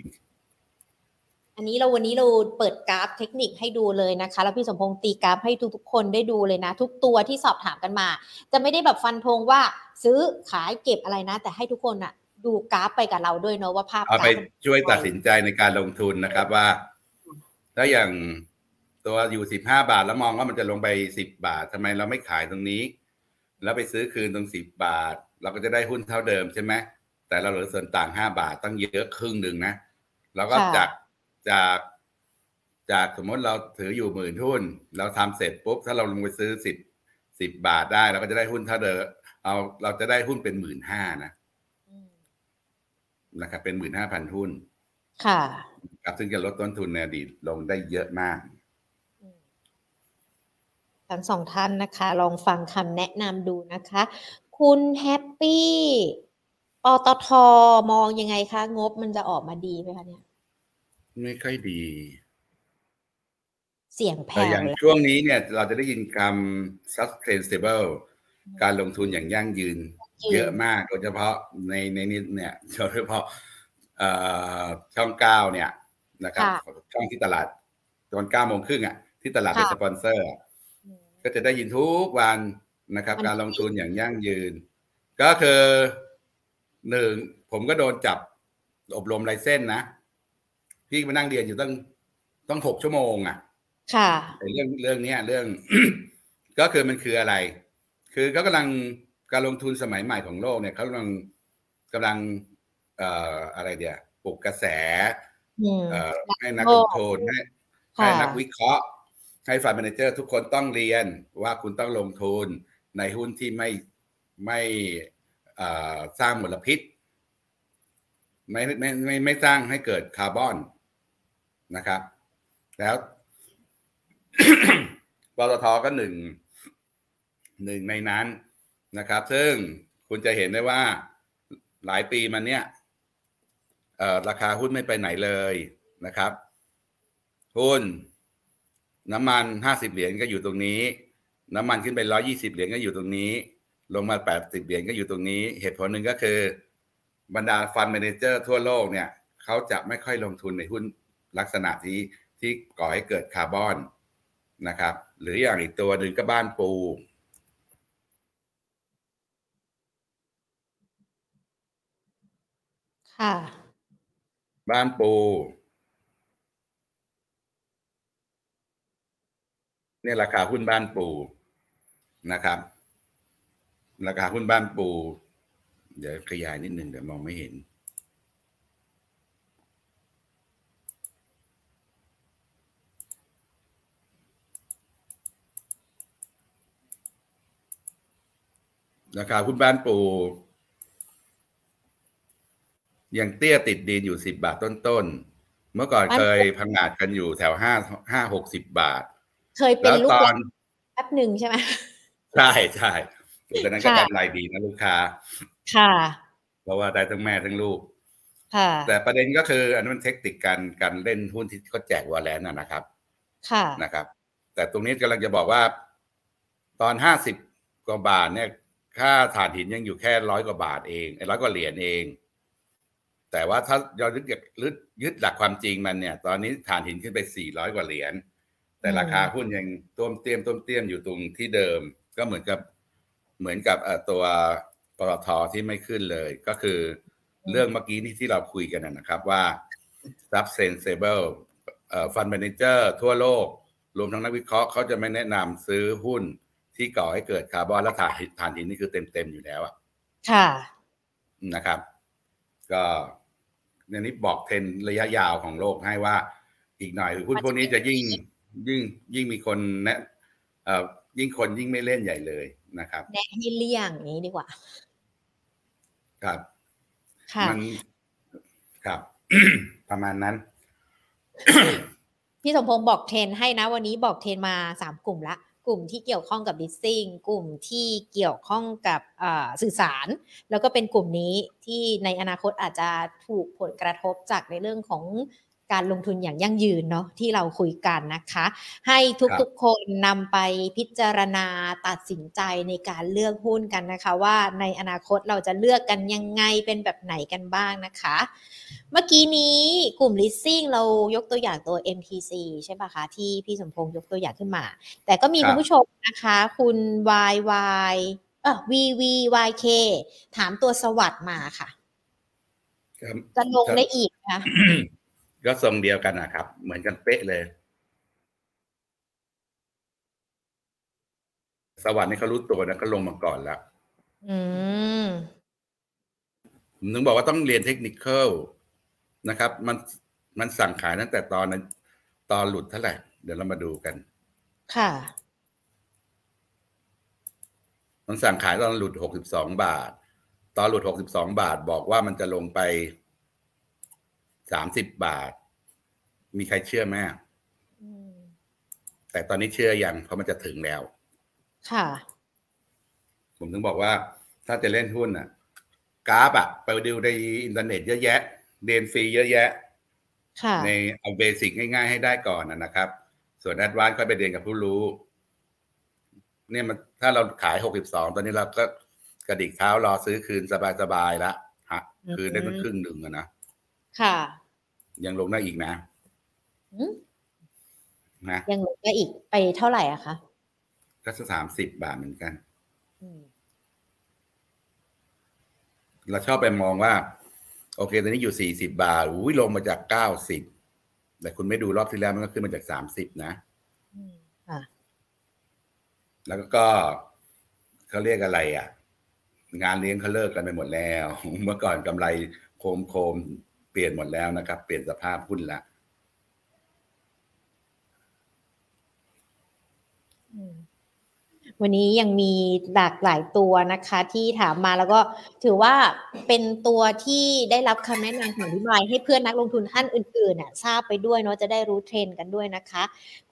อันนี้เราวันนี้เราเปิดกราฟเทคนิคให้ดูเลยนะคะ แล้วพี่สมพงษ์ตีกราฟให้ทุกๆคนได้ดูเลยนะ ทุกตัวที่สอบถามกันมา จะไม่ได้แบบฟันธงว่า ซื้อขายเก็บอะไรนะ แต่ให้ทุกคนอะดูกราฟไปกับเราด้วยเนาะว่าภาพเอากไปราฟมันช่วยตัดสินใจในการลงทุนนะครับว่าถ้าอย่างตัวอยู่สิบห้าบาทแล้วมองว่ามันจะลงไปสิบบาททำไมเราไม่ขายตรงนี้ แล้วไปซื้อคืนตรงสิบบาท เราก็จะได้หุ้นเท่าเดิมใช่ไหมแต่เราเหลือส่วนต่างห้าบาทตั้งเยอะครึ่งหนึ่งนะเราก็จากจากจากสมมติเราถืออยู่หมื่นหุ้น เราทำเสร็จปุ๊บถ้าเราลงไปซื้อสิบสิบบาทได้เราก็จะได้หุ้นเท่าเดิมเอาเราจะได้หุ้นเป็นหมื่นห้านะอืมนะครับเป็นหมื่นห้าพันหุ้น ค่ะ ครับซึ่งจะลดต้นทุนในอดีตลงได้เยอะมากอืม ทั้งสองท่านนะคะ ลองฟังคำแนะนำดูนะคะ คุณแฮปปี้ปตทมองยังไงคะ งบมันจะออกมาดีไหมคะเนี่ย ไม่ค่อยดี เสียงแผ่แต่วอย่างเลยช่วงนี้เนี่ย เราจะได้ยินคำ sustainable การลงทุนอย่างยั่งยืน เยอะมากโดยเฉพาะในในนี้เนี่ยโดยเฉพาะเอ่อช่องเก้าเนี่ยนะครับช่องที่ตลาดตอนเก้าโมงครึ่งอะที่ตลาดเป็นสปอนเซอร์อะอืม ก็จะได้ยินทุกวันนะครับมันการลงทุนอย่างยั่งยืน ก็คือหนึ่งผมก็โดนจับอบรมไลเส้นนะพี่มานั่งเรียนอยู่ตั้งต้องหกชั่วโมงอะ ค่ะไอ้เรื่องเรื่องเนี้ยเรื่อง ก็คือมันคืออะไร คือเขากำลังการลงทุนสมัยใหม่ของโลกเนี่ยเขากำลังกำลังเอ่ออะไรเดียปลุกกระแสอืมเอ่อให้นักโลลกงทุนให้ค่ะให้นักวิเคราะห์ ให้ฟัน d ม a นเจอร์ทุกคนต้องเรียนว่าคุณต้องลงทุนในหุ้นที่ไม่ไม่สร้างมลพิษ ไม่ไม่ไม่ไม่สร้างให้เกิดคาร์บอนนะครับ แล้วปตทก็หนึ่งหนึ่งในนั้นนะครับ ซึ่งคุณจะเห็นได้ว่าหลายปีมาเนี้ยราคาหุ้นไม่ไปไหนเลยนะครับ หุ้น น้ำมันห้าสิบเหรียญก็อยู่ตรงนี้ น้ำมันขึ้นไปร้อยยี่สิบเหรียญก็อยู่ตรงนี้ ลงมาแปดสิบเหรียญก็อยู่ตรงนี้ เหตุผลหนึ่งก็คือบรรดา fund manager ทั่วโลกเนี่ยเขาจะไม่ค่อยลงทุนในหุ้นลักษณะที่ที่ก่อให้เกิดคาร์บอนนะครับ หรืออย่างอีกตัวหนึ่งก็บ้านปูค่ะ บ้านปู เนี่ยราคาหุ้นบ้านปูนะครับ ราคาหุ้นบ้านปู เดี๋ยวขยายนิดนึงเดี๋ยวมองไม่เห็น ราคาหุ้นบ้านปูยังเตี้ยติดดินอยู่สิบบาทต้นๆ เมื่อก่อนบ้านปูเคยพังงาดกันอยู่แถวห้าห้าหกสิบบาท เคยเป็นแล้วลูกตอหนลานแป๊บหนึ่งใช่ไหมใช่ใช่ตอนนั้นก็ค่ะกำไรดีนะลูกค้า ค่ะ เพราะว่าได้ทั้งแม่ทั้งลูก ค่ะ แต่ประเด็นก็คืออันนั้นมันเทคนิคการการเล่นหุ้นที่เขาแจกวอลเลนนะนะครับ ค่ะนะครับ แต่ตรงนี้กำลังจะบอกว่า ตอนห้าสิบกว่าบาทเนี่ย ค่าถ่านหินยังอยู่แค่ร้อยกว่าบาทเองร้อยกว่าเหรียญเอง แต่ว่าถ้าเรายึดยึดยึดหลักความจริงมันเนี่ย ตอนนี้ถ่านหินขึ้นไปสี่ร้อยกว่าเหรียญ แต่ราคาหุ้นยังต้มเตี้ยมต้มเตี้ยมอยู่ตรงที่เดิม ก็เหมือนกับเหมือนกับเอ่อตัวปตทที่ไม่ขึ้นเลย ก็คือเรื่องเมื่อกี้นี่ที่เราคุยกันนะนะครับว่า subsensible เอ่อ fund manager ทั่วโลก รวมทั้งนักวิเคราะห์เขาจะไม่แนะนำซื้อหุ้นที่ก่อให้เกิดคาร์บอนและถ่านหินถ่านหินนี่คือเต็มๆอยู่แล้วอะค่ะนะครับ ก็ในนี้บอกเทรนด์ระยะยาวของโลกให้ว่า อีกหน่อยหุ้นพวกนี้จะยิ่ง ยิ่งยิ่งมีคนแนะเอ่อยิ่งคนยิ่งไม่เล่นใหญ่เลยนะครับแนะให้เลี่ยงอย่างนี้ดีกว่า ครับค่ะมันครับ ประมาณนั้น พี่สมพงศ์บอกเทรนให้นะ วันนี้บอกเทรนมาสามกลุ่มละกลุ่มที่เกี่ยวข้องกับดิสซิ่งกลุ่มที่เกี่ยวข้องกับอ่าสื่อสาร แล้วก็เป็นกลุ่มนี้ที่ในอนาคตอาจจะถูกผลกระทบจากในเรื่องของ การลงทุนอย่างยั่งยืนเนาะที่เราคุยกันนะคะ ให้ทุกๆคนนำไปพิจารณาตัดสินใจในการเลือกหุ้นกันนะคะ ว่าในอนาคตเราจะเลือกกันยังไงเป็นแบบไหนกันบ้างนะคะ เมื่อกี้นี้กลุ่ม leasing เรายกตัวอย่างตัว MTC ใช่ปะคะ ที่พี่สมพงษ์ยกตัวอย่างขึ้นมา แต่ก็มีครับคุณผู้ชมนะคะ คุณ YY เออ VVYK ถามตัวสวัสดมาค่ะครับจะลงได้อีกนะคะ ก็ทรงเดียวกันนะครับ เหมือนกันเป๊ะเลย สวรรค์นี่เขารู้ตัวนะก็ลงมาก่อนแล้วอืมผมถึงบอกว่าต้องเรียนเทคนิคอลนะครับ มันมันสั่งขายตั้งแต่ตอนนั้น ตอนหลุดเท่าไหร่เดี๋ยวเรามาดูกัน ค่ะ มันสั่งขายตอนหลุดหกสิบสองบาท ตอนหลุดหกสิบสองบาทบอกว่ามันจะลงไป สามสิบบาท มีใครเชื่อไหมอืมแต่ตอนนี้เชื่อยังเพราะมันจะถึงแล้ว ค่ะ ผมถึงบอกว่า ถ้าจะเล่นหุ้นอะ กราฟอะ ไปดูในอินเทอร์เน็ตเยอะแยะเรียนฟรีเยอะแยะค่ะในเอา basic ง่ายๆให้ได้ก่อนนะนะครับ ส่วน advance ค่อยไปเรียนกับผู้รู้ เนี่ยมันถ้าเราขายหกสิบสองตอนนี้เราก็กระดิกเท้ารอซื้อคืนสบายๆละฮะอืมคือได้ตั้งครึ่งหนึ่งอะนะ ค่ะ ยังลงได้อีกนะอืมนะยังลงได้อีกไปเท่าไหร่อะคะก็สามสิบบาทเหมือนกันอืมเราชอบไปมองว่า โอเค ตอนนี้อยู่สี่สิบาทอุ้ยลงมาจากเก้าสิบแต่คุณไม่ดูรอบที่แล้วมันก็ขึ้นมาจากสามสิบนะอืมค่ะแล้วก็เขาเรียกอะไร อะ งานเลี้ยงเขาเลิกกันไปหมดแล้ว เมื่อก่อนกำไรโคมโคมๆ เปลี่ยนหมดแล้วนะครับ เปลี่ยนสภาพหุ้นละอืม วันนี้ยังมีหลากหลายตัวนะคะที่ถามมาแล้วก็ถือว่าเป็นตัวที่ได้รับคำแนะนำของพี่มายให้เพื่อนนักลงทุนท่านอื่นๆน่ะทราบไปด้วยเนาะจะได้รู้เทรนด์กันด้วยนะคะ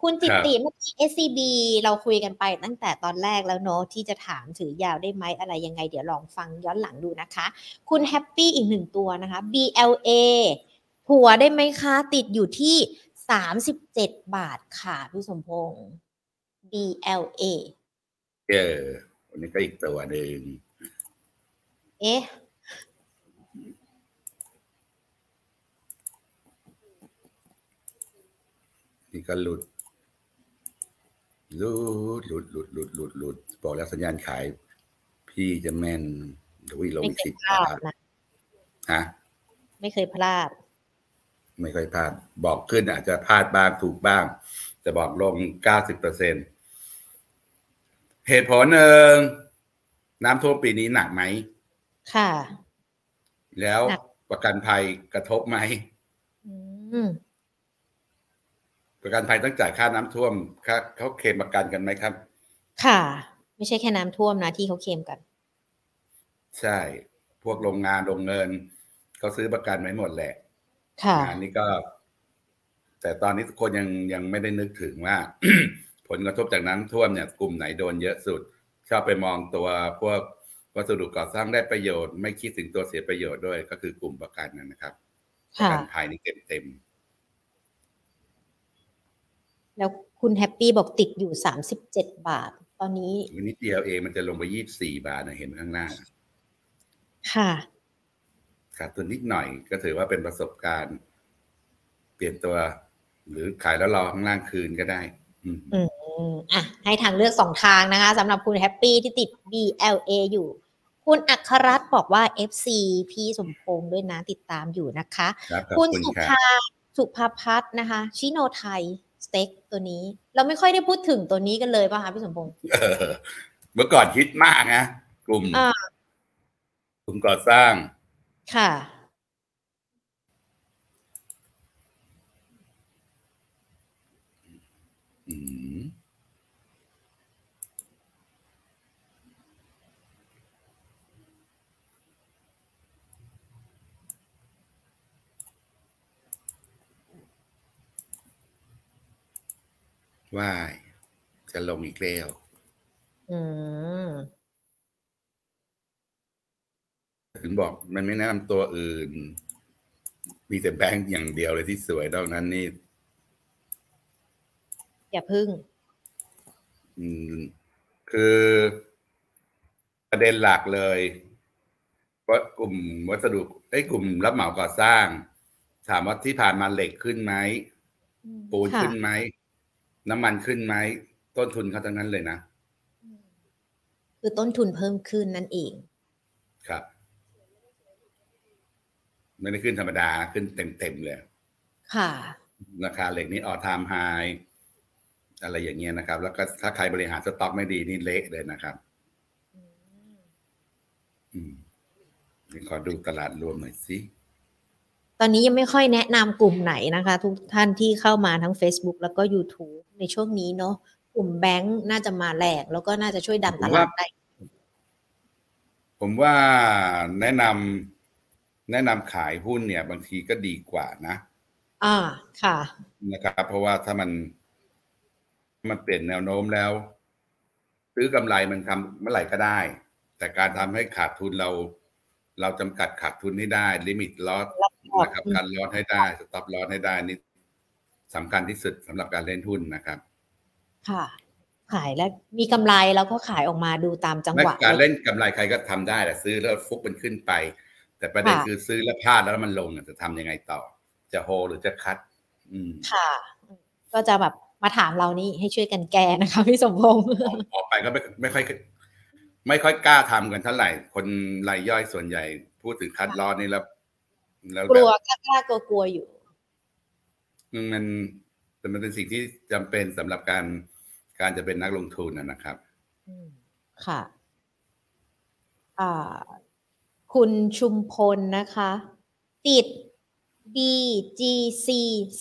คุณจิตติเมื่อกี้ SCB เราคุยกันไปตั้งแต่ตอนแรกแล้วเนาะที่จะถามถือยาวได้ไหมอะไรยังไง เดี๋ยวลองฟังย้อนหลังดูนะคะ คุณแฮปปี้อีกหนึ่งตัวนะคะ BLA ถัวได้ไหมคะ ติดอยู่ที่สามสิบเจ็ดบาทค่ะพี่สมพงษ์ BLA เออวันนี้ก็อีกตัวหนึ่งเอ๊ะนี่ก็หลุดหลุดหลุดหลุดหลุดหลุดหลุดบอกแล้วสัญญาณขาย พี่จะแม่นเดี๋ยววิ่งลงไม่อีกเคสิยบพลาบาดทนะฮะไม่เคยพลาด ไม่ค่อยพลาด บอกขึ้นอาจจะพลาดบ้างถูกบ้าง แต่บอกลงเก้าสิบเปอร์เซ็น เหตุผลหนึ่งน้ำท่วมปีนี้หนักไหม ค่ะ แล้วหนักประกันภัยกระทบไหมอืมประกันภัยต้องจ่ายค่าน้ำท่วมค่าเขาเคลมประกันกันไหมครับ ค่ะ ไม่ใช่แค่น้ำท่วมนะที่เขาเคลมกัน ใช่ พวกโรงงานโรงเงินเขาซื้อประกันไว้หมดแหละ ค่ะอันนี้ก็ แต่ตอนนี้ทุกคนยังยังไม่ได้นึกถึงว่า ผลกระทบจากน้ำท่วมเนี่ยกลุ่มไหนโดนเยอะสุด ชอบไปมองตัวพวกวัสดุก่อสร้างได้ประโยชน์ ไม่คิดถึงตัวเสียประโยชน์ด้วย ก็คือกลุ่มประกันนะครับประค่ะกันภัยนี่เต็มเต็มแล้วคุณแฮปปี้บอกติดอยู่สามสิบเจ็ดบาท ตอนนี้ๆวันนี้ DLA มันจะลงไปยี่สี่บาทนะเห็นข้างหน้า ค่ะขาดทุนนิดหน่อยก็ถือว่าเป็นประสบการณ์ เปลี่ยนตัว หรือขายแล้วรอข้างล่างคืนก็ได้ อืม อืมอะให้ทางเลือกสองทางนะคะสำหรับคุณแฮปปี้ที่ติด BLA อยู่ คุณอัครรัตน์บอกว่า FC พี่สมพงษ์ด้วยนะติดตามอยู่นะคะ ครับขอบคุณคุณสุครับภาสุภาพัฒน์นะคะ ชิโนไทยสเต็กตัวนี้ เราไม่ค่อยได้พูดถึงตัวนี้กันเลยป่ะคะพี่สมพงษ์ เออเมื่อก่อนคิดมากนะ กลุ่ม อ่า กลุ่มก่อสร้าง ค่ะ ว่ายจะลงอีกแล้วอืมถึงบอกมันไม่แนะนำตัวอื่น มีแต่แบงค์อย่างเดียวเลยที่สวยนอกนั้นนี่ อย่าพึ่ง อืม คือประเด็นหลักเลยว่ากลุ่มวัสดุไอ้ยกลุ่มรับเหมาก่อสร้าง ถามว่าที่ผ่านมาเหล็กขึ้นไหมปูนค่ะขึ้นไหม น้ำมันขึ้นไหมต้นทุนเขาทั้งนั้นเลยนะ คือต้นทุนเพิ่มขึ้นนั่นเอง ครับ ไม่ได้ขึ้นธรรมดาขึ้นเต็มๆเลย ค่ะ ราคาเหล็กนี่ออทามไฮอะไรอย่างเงี้ยนะครับ แล้วก็ถ้าใครบริหารสต็อกไม่ดีนี่เละเลยนะครับ อืมเดี๋ยวขอดูตลาดรวมหน่อยสิตอนนี้ยังไม่ค่อยแนะนำกลุ่มไหนนะคะ ทุกท่านที่เข้ามาทั้ง Facebook แล้วก็ YouTube ในช่วงนี้เนาะกลุ่มแบงค์น่าจะมาแรงแล้วก็น่าจะช่วยดันตลาดได้ ผมว่าแนะนำแนะนำขายหุ้นเนี่ย บางทีก็ดีกว่านะ อ่าค่ะ นะครับ เพราะว่าถ้ามันมันเปลี่ยนแนวโน้มแล้ว ซื้อกำไรมันทำเมื่อไหร่ก็ได้ แต่การทำให้ขาดทุนเรา เราจำกัดขาดทุนให้ได้ limit loss รับ port นะครับการ loss ให้ได้ stop loss ให้ได้นี่ สำคัญที่สุดสำหรับการเล่นหุ้นนะครับ ค่ะ ขายแล้วมีกำไรแล้วก็ขายออกมาดูตามจังหวะการเล่นกำไรใครก็ทำได้แต่ซื้อแล้วฟลุกมันขึ้นไป แต่ประเด็นค่ะคือซื้อแล้วพลาดแล้วมันลงอะจะทำยังไงต่อ จะ hold หรือจะ cut อืมค่ะ ก็จะแบบมาถามเรานี่ให้ช่วยกันแก้นะคะพี่สมพงษ์ออกไปก็ไม่ไม่ค่อยไม่ค่อยกล้าทำกันเท่าไหร่ คนรายย่อยส่วนใหญ่ พูดถึงคัดลอสนี่แล้ว แล้วกลัวแบบกล้ากลัวกลัวๆอยู่ มันแต่มันเป็นสิ่งที่จำเป็นสำหรับการการจะเป็นนักลงทุนนะนะครับอืมค่ะอ่าคุณชุมพลนะคะ ติด BGC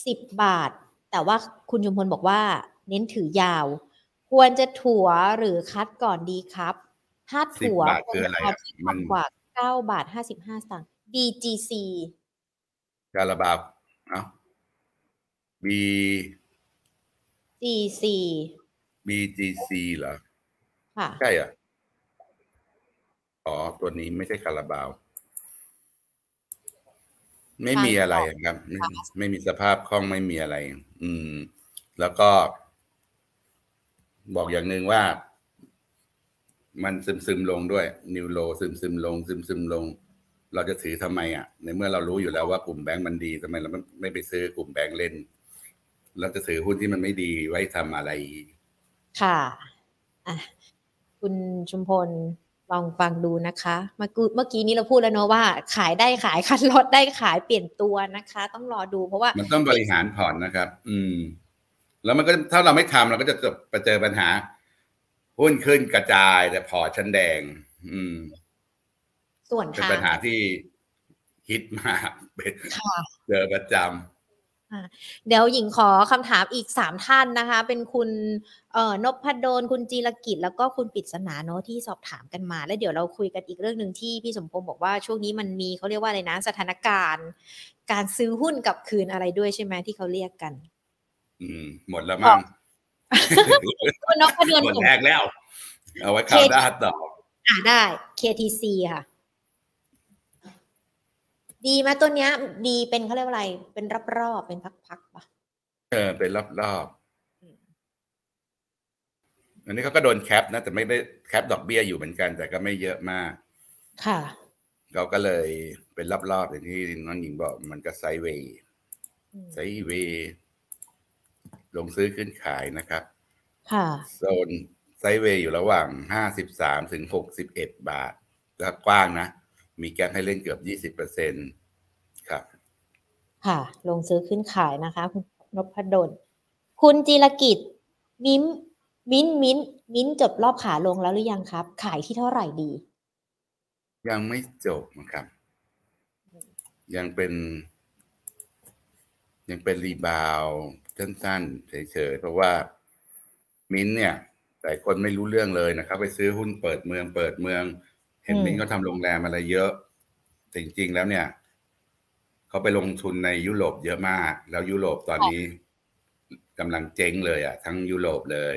สิบบาท แต่ว่าคุณชุมพลบอกว่า เน้นถือยาว ควรจะถัวหรือคัดก่อนดีครับ ถ้าถัว10บาทคืออะไรควอะรจะมันต่ำกว่าเก้าบาทห้าสิบห้าสตางค์ BGC การระบาดเอ้า B GC BGC เหรอ ค่ะ ใช่เหรออ๋อ ตัวนี้ไม่ใช่คาราบาว ไม่มีอะไรครับ ไม่ไม่มีสภาพคล่องไม่มีอะไร อืม แล้วก็ บอกอย่างหนึ่งว่า มันซึมซึมลงด้วย นิวโรซึมซึมลง ซึมซึมลง เราจะถือทำไมอะ ในเมื่อเรารู้อยู่แล้วว่ากลุ่มแบงก์มันดีทำไมเราไม่ไปซื้อกลุ่มแบงก์เล่น เราจะถือหุ้นที่มันไม่ดีไว้ทำอะไร ค่ะอะคุณชุมพลลองฟังดูนะคะเมื่อกี้เมื่อกี้นี้เราพูดแล้วเนอะว่า ขายได้ขายคันลดได้ขายเปลี่ยนตัวนะคะ ต้องรอดูเพราะว่า มันต้องบริหารผ่อนนะครับ อืม แล้วมันก็ถ้าเราไม่ทำเราก็จะจบไปเจอปัญหา หุ้นขึ้นกระจายแต่พอร์ตชั้นแดง อืม ส่วนเป็นทางปัญหาที่ฮิตมากเป็นค่ะเจอประจ เดี๋ยวหญิงขอคำถามอีกสามท่านนะคะ เป็นคุณเอ่อนพดลคุณจีรกิจ แล้วก็คุณปริศนาเนอะที่สอบถามกันมา แล้วเดี๋ยวเราคุยกันอีกเรื่องหนึ่งที่พี่สมพงศ์บอกว่าช่วงนี้มันมีเขาเรียกว่าอะไรนะสถานการณ์ การซื้อหุ้นกลับคืนอะไรด้วยใช่ไหมที่เขาเรียกกันำอืม หมดแล้วมั้งคุณนพดลหมดส่งแรกแล้ว เอาไว้ข่าวหน้าต่ออ่าได้ KTC ค่ะ ดีไหมตัวเนี้ย ดีเป็นเขาเรียกว่าอะไร เป็นรอบๆเป็นพักๆปะเออ เป็นรอบๆอันนี้เขาก็โดน cap นะ แต่ไม่ได้ cap ดอกเบี้ยอยู่เหมือนกัน แต่ก็ไม่เยอะมาก ค่ะเขาก็เลยเป็นรอบๆอย่างที่น้องหญิงบอกมันก็ sideway อืม sideway ลงซื้อขึ้นขายนะครับ ค่ะโซน sideway อยู่ระหว่างห้าสิบสามถึงหกสิบเอ็ดบาทก็กว้างนะ มีแกปให้เล่นเกือบยี่สิบเปอร์เซ็นครับ ค่ะ ลงซื้อขึ้นขายนะคะ คุณนพดล คุณจีรกิจ มิ้ม มิ้น มิ้น มิ้นจบรอบขาลงแล้วหรือยังครับ ขายที่เท่าไหร่ดี ยังไม่จบนะครับ ยังเป็น ยังเป็นรีบาวด์สั้นๆเฉยๆเพราะว่ามิ้นท์เนี่ยแต่คนไม่รู้เรื่องเลยนะครับ ไปซื้อหุ้นเปิดเมืองเปิดเมืองเห็นอืมมิ้นท์เขาทำโรงแรมอะไรเยอะแต่จริงๆแล้วเนี่ยเขาไปลงทุนในยุโรปเยอะมาก แล้วยุโรปตอนนี้กำลังเจ๊งเลยอะ ทั้งยุโรปเลย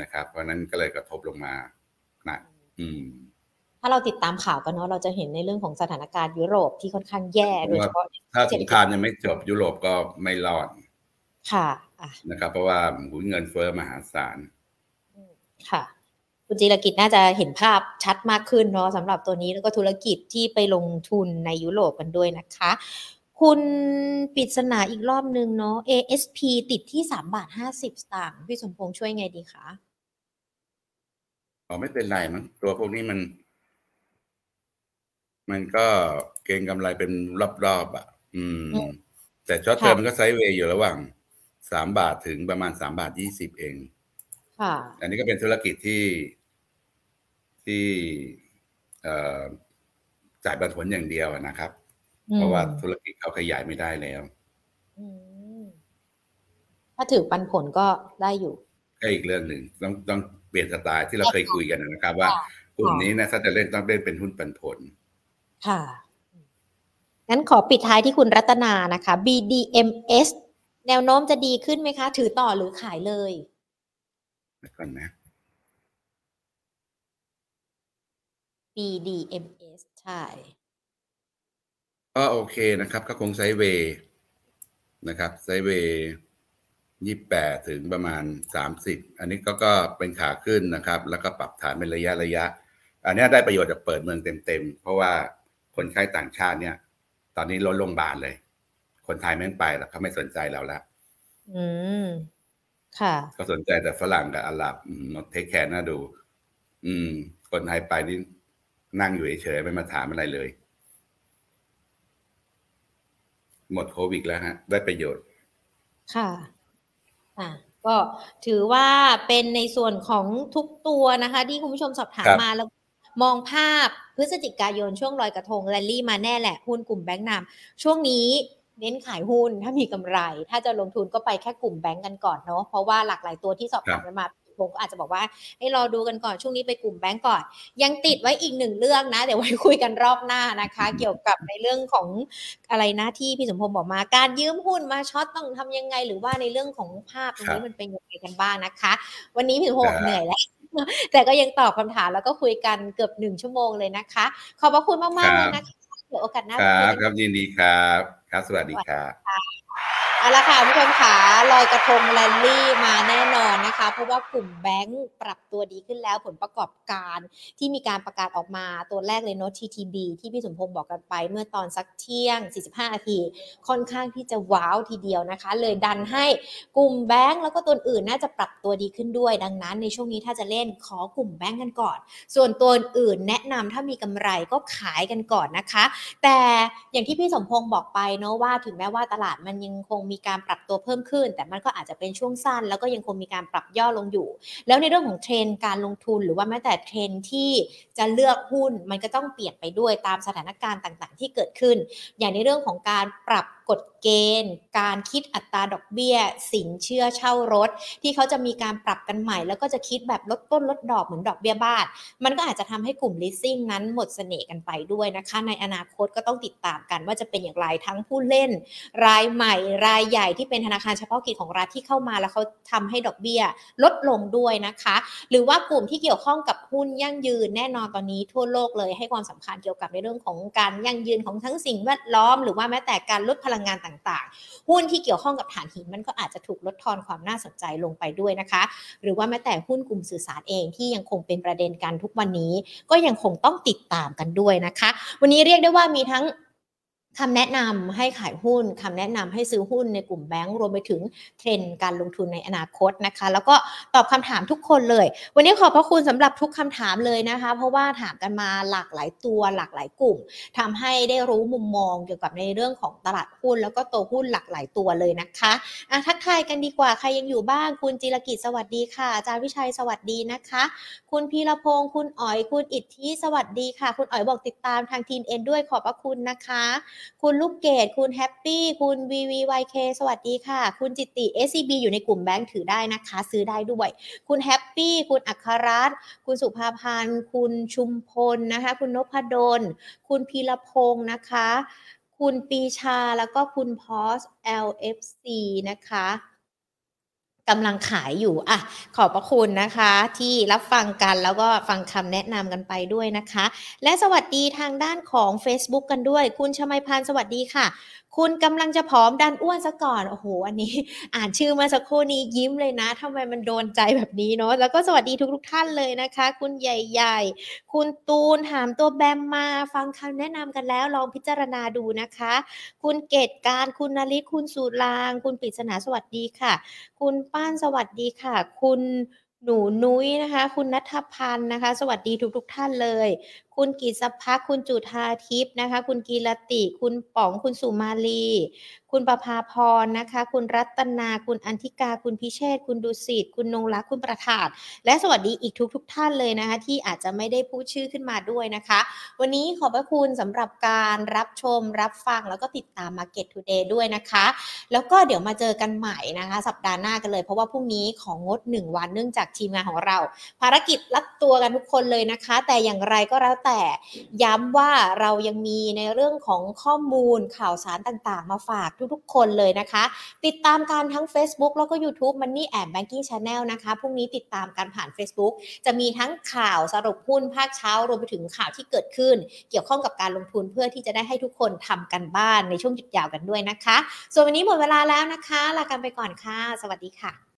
นะครับ เพราะฉะนั้นก็เลยกระทบลงมาหนักอืม ถ้าเราติดตามข่าวกันเนาะเราจะเห็นในเรื่องของสถานการณ์ยุโรปที่ค่อนข้างแย่โดยเฉพาะถ้าสงครามยังไม่จบยุโรปก็ไม่รอดค่ะอะนะครับ เพราะว่าหุ้นเงินเฟ้อมหาศาลอืมค่ะ คุณจีรกิจน่าจะเห็นภาพชัดมากขึ้นเนาะสำหรับตัวนี้แล้วก็ธุรกิจที่ไปลงทุนในยุโรปกันด้วยนะคะ คุณปริศนาอีกรอบนึงเนาะ ASP ติดที่สามบาทห้าสิบสตางค์พี่สมพงษ์ช่วยไงดีคะอ๋อไม่เป็นไรมั้งตัวพวกนี้มัน มันก็เก็งกำไรเป็นรอบๆอะ อืม แต่ช็อตเทอมมันก็ไซด์เวย์อยู่ระหว่างสามบาทถึงประมาณสามบาทยี่สิบเองค่ะ อันนี้ก็เป็นธุรกิจที่ ที่เอ่อจ่ายปันผลอย่างเดียวอะนะครับ เพราะว่าธุรกิจเขาขยายไม่ได้แล้วอืมถ้าถือปันผลก็ได้อยู่ก็อีกเรื่องหนึ่งต้องต้องเปลี่ยนสไตล์ที่เราเคยคุยกันนะครับ ว่าค่ะกลุ่มนี้นะถ้าจะเล่นต้องเล่นเป็นหุ้นปันผล ค่ะงั้นขอปิดท้ายที่คุณรัตนานะคะ BDMs แนวโน้มจะดีขึ้นไหมคะ ถือต่อหรือขายเลยก่อนนะ BDMs ใช่ ก็โอเคนะครับ ก็คงไซด์เวย์นะครับ ไซด์เวย์ยี่แปดถึงประมาณสามสิบอันนี้ก็ก็เป็นขาขึ้นนะครับ แล้วก็ปรับฐานเป็นระยะระยะ อันเนี้ยได้ประโยชน์จากเปิดเมืองเต็มๆ เพราะว่าคนไข้ต่างชาติเนี่ย ตอนนี้ลดโรงพยาบาลเลย คนไทยไม่ไปแล้วเขาไม่สนใจเราแล้วอืม ค่ะ ก็สนใจแต่ฝรั่งกับอาหรับเทคแคร์น่าดู อืม คนไทยไปนี่ นั่งอยู่เฉยๆไม่มาถามอะไรเลย หมดโควิดแล้วฮะ ได้ประโยชน์ ค่ะ อะก็ถือว่าเป็นในส่วนของทุกตัวนะคะ ที่คุณผู้ชมสอบถามครับมาแล้วมองภาพพฤศจิกายนช่วงลอยกระทงแรลลี่มาแน่แหละ หุ้นกลุ่มแบงก์นำช่วงนี้เน้นขายหุ้นถ้ามีกำไร ถ้าจะลงทุนก็ไปแค่กลุ่มแบงก์กันก่อนเนาะเพราะว่าหลากหลายตัวที่สอบถามกันมา ผมก็อาจจะบอกว่าให้รอดูกันก่อนช่วงนี้ไปกลุ่มแบงก์ก่อน ยังติดไว้อีกหนึ่งเรื่องนะ เดี๋ยวไว้คุยกันรอบหน้านะคะ เกี่ยวกับในเรื่องของอะไรนะที่พี่สมพงศ์บอกมา การยืมหุ้นมาช็อตต้องทำยังไง หรือว่าในเรื่องของภาพตรงนี้มันเป็นยังไงกันบ้างนะคะ วันนี้พี่สมพงศ์บอกเหนื่อยแล้วแต่ก็ยังตอบคำถามแล้วก็คุยกันเกือบหนึ่งชั่วโมงเลยนะคะ ขอบพระคุณมากๆเลยนะคะเดี๋ยวโอกาสหน้าคมารัคุยบกันครับยินดีครับ ครับ สวัสดีครับ เอาละค่ะผู้ชมขาลอยกระทงแลนลี่มาแน่นอนนะคะ เพราะว่ากลุ่มแบงก์ปรับตัวดีขึ้นแล้วผลประกอบการที่มีการประกาศออกมาตัวแรกเลยเนาะ TTB ที่พี่สมพงศ์บอกกันไปเมื่อตอนสักเที่ยง 45 นาที ค่อนข้างที่จะว้าวทีเดียวนะคะ เลยดันให้กลุ่มแบงก์แล้วก็ตัวอื่นน่าจะปรับตัวดีขึ้นด้วย ดังนั้นในช่วงนี้ถ้าจะเล่นขอกลุ่มแบงก์กันก่อน ส่วนตัวอื่นแนะนำถ้ามีกำไรก็ขายกันก่อนนะคะ แต่อย่างที่พี่สมพงศ์บอกไปเนาะว่าถึงแม้ว่าตลาดมันยังคงมีการปรับตัวเพิ่มขึ้น แต่มันก็อาจจะเป็นช่วงสั้น แล้วก็ยังคงมีการปรับย่อลงอยู่ แล้วในเรื่องของเทรนการลงทุนหรือว่าแม้แต่เทรนที่จะเลือกหุ้นมันก็ต้องเปลี่ยนไปด้วยตามสถานการณ์ต่างๆ ที่เกิดขึ้น อย่างในเรื่องของการปรับกฎเกณฑ์ การคิดอัตราดอกเบี้ย สินเชื่อเช่ารถ ที่เขาจะมีการปรับกันใหม่ แล้วก็จะคิดแบบลดต้นลดดอกเหมือนดอกเบี้ยบ้านมันก็อาจจะทำให้กลุ่ม leasing นั้นหมดเสน่ห์กันไปด้วยนะคะ ในอนาคตก็ต้องติดตามกันว่าจะเป็นอย่างไรทั้งผู้เล่น รายใหม่รายใหญ่ที่เป็นธนาคารเฉพาะกิจของรัฐที่เข้ามาแล้วเขาทำให้ดอกเบี้ยลดลงด้วยนะคะ หรือว่ากลุ่มที่เกี่ยวข้องกับหุ้นยั่งยืนแน่นอนตอนนี้ทั่วโลกเลยให้ความสำคัญเกี่ยวกับในเรื่องของการยั่งยืนของทั้งสิ่งแวดล้อม หรือว่าแม้แต่การลดพลังงานต่างๆ หุ้นที่เกี่ยวข้องกับฐานหินมันก็อาจจะถูกลดทอนความน่าสนใจลงไปด้วยนะคะ หรือว่าแม้แต่หุ้นกลุ่มสื่อสารเองที่ยังคงเป็นประเด็นกันทุกวันนี้ ก็ยังคงต้องติดตามกันด้วยนะคะ วันนี้เรียกได้ว่ามีทั้ง คำแนะนำให้ขายหุ้นคำแนะนำให้ซื้อหุ้นในกลุ่มแบงก์รวมไปถึงเทรนด์การลงทุนในอนาคตนะคะ แล้วก็ตอบคำถามทุกคนเลย วันนี้ขอบพระคุณสำหรับทุกคำถามเลยนะคะ เพราะว่าถามกันมาหลากหลายตัวหลากหลายกลุ่มทำให้ได้รู้มุมมองเกี่ยวกับในเรื่องของตลาดหุ้น แล้วก็ตัวหุ้นหลากหลายตัวเลยนะคะอะทักทายกันดีกว่าใครยังอยู่บ้างคุณจิรกิจสวัสดีค่ะอาจารย์วิชัยสวัสดีนะคะ คุณพีรพงศ์คุณอ๋อยคุณอิทธิสวัสดีค่ะ คุณอ๋อยบอกติดตามทางทีมเอ็นด้วยขอบพระคุณนะคะคุณลูกเกดคุณแฮปปี้ คุณ VVYK สวัสดีค่ะ คุณจิตติ SCB อยู่ในกลุ่มแบงก์ถือได้นะคะ ซื้อได้ด้วย คุณแฮปปี้ คุณอัครรัตน์คุณสุภาพันธ์ คุณชุมพลนะคะ คุณนพดล คุณพีรพงศ์นะคะ คุณปีชาแล้วก็คุณพอส LFC นะคะ กำลังขายอยู่อะขอบพระคุณนะคะ ที่รับฟังกันแล้วก็ฟังคำแนะนำกันไปด้วยนะคะ และสวัสดีทางด้านของ Facebook กันด้วย คุณชมัยพันธ์สวัสดีค่ะ คุณกำลังจะผอมดันอ้วนซะก่อนโอ้โหอันนี้ อ่านชื่อมาสักครู่นี้ยิ้มเลยนะทำไมมันโดนใจแบบนี้เนาะแล้วก็สวัสดีทุกทุกท่านเลยนะคะ คุณใหญ่ ๆ คุณตูนถามตัวแบมมาฟังคำแนะนำกันแล้วลองพิจารณาดูนะคะ คุณเกตการคุณนาริคุณสุราง คุณปริศนาสวัสดีค่ะ คุณป้านสวัสดีค่ะ คุณหนูนุ้ยนะคะ คุณนัทพันธ์นะคะ สวัสดีทุกทุกท่านเลย คุณกิษพักคุณจุธาทิพย์นะคะ คุณกีรติ คุณป๋อง คุณสุมาลี คุณประภาพรนะคะ คุณรัตนา คุณอันธิกา คุณพิเชษ คุณดุสิต คุณนงรัก คุณประธานและสวัสดีอีกทุกทุกท่านเลยนะคะ ที่อาจจะไม่ได้พูดชื่อขึ้นมาด้วยนะคะ วันนี้ขอบพระคุณสำหรับการรับชม รับฟัง แล้วก็ติดตาม Market Today ด้วยนะคะ แล้วก็เดี๋ยวมาเจอกันใหม่นะคะ สัปดาห์หน้ากันเลย เพราะว่าพรุ่งนี้ของงด 1 วัน เนื่องจากทีมงานของเรา ภารกิจรัดตัวกันทุกคนเลยนะคะ แต่อย่างไรก็แล้วแต่ย้ำว่าเรายังมีในเรื่องของข้อมูลข่าวสารต่างๆ มาฝากทุกๆ คนเลยนะคะ ติดตามการทั้ง Facebook แล้วก็ YouTube Money and Banking Channel นะคะพรุ่งนี้ติดตามการผ่าน Facebook จะมีทั้งข่าวสรุปหุ้นภาคเช้ารวมไปถึงข่าวที่เกิดขึ้น เกี่ยวข้องกับการลงทุนเพื่อที่จะได้ให้ทุกคนทำกันบ้านในช่วงหยุดยาวกันด้วยนะคะ ส่วนวันนี้หมดเวลาแล้วนะคะลากันไปก่อนค่ะ สวัสดีค่ะ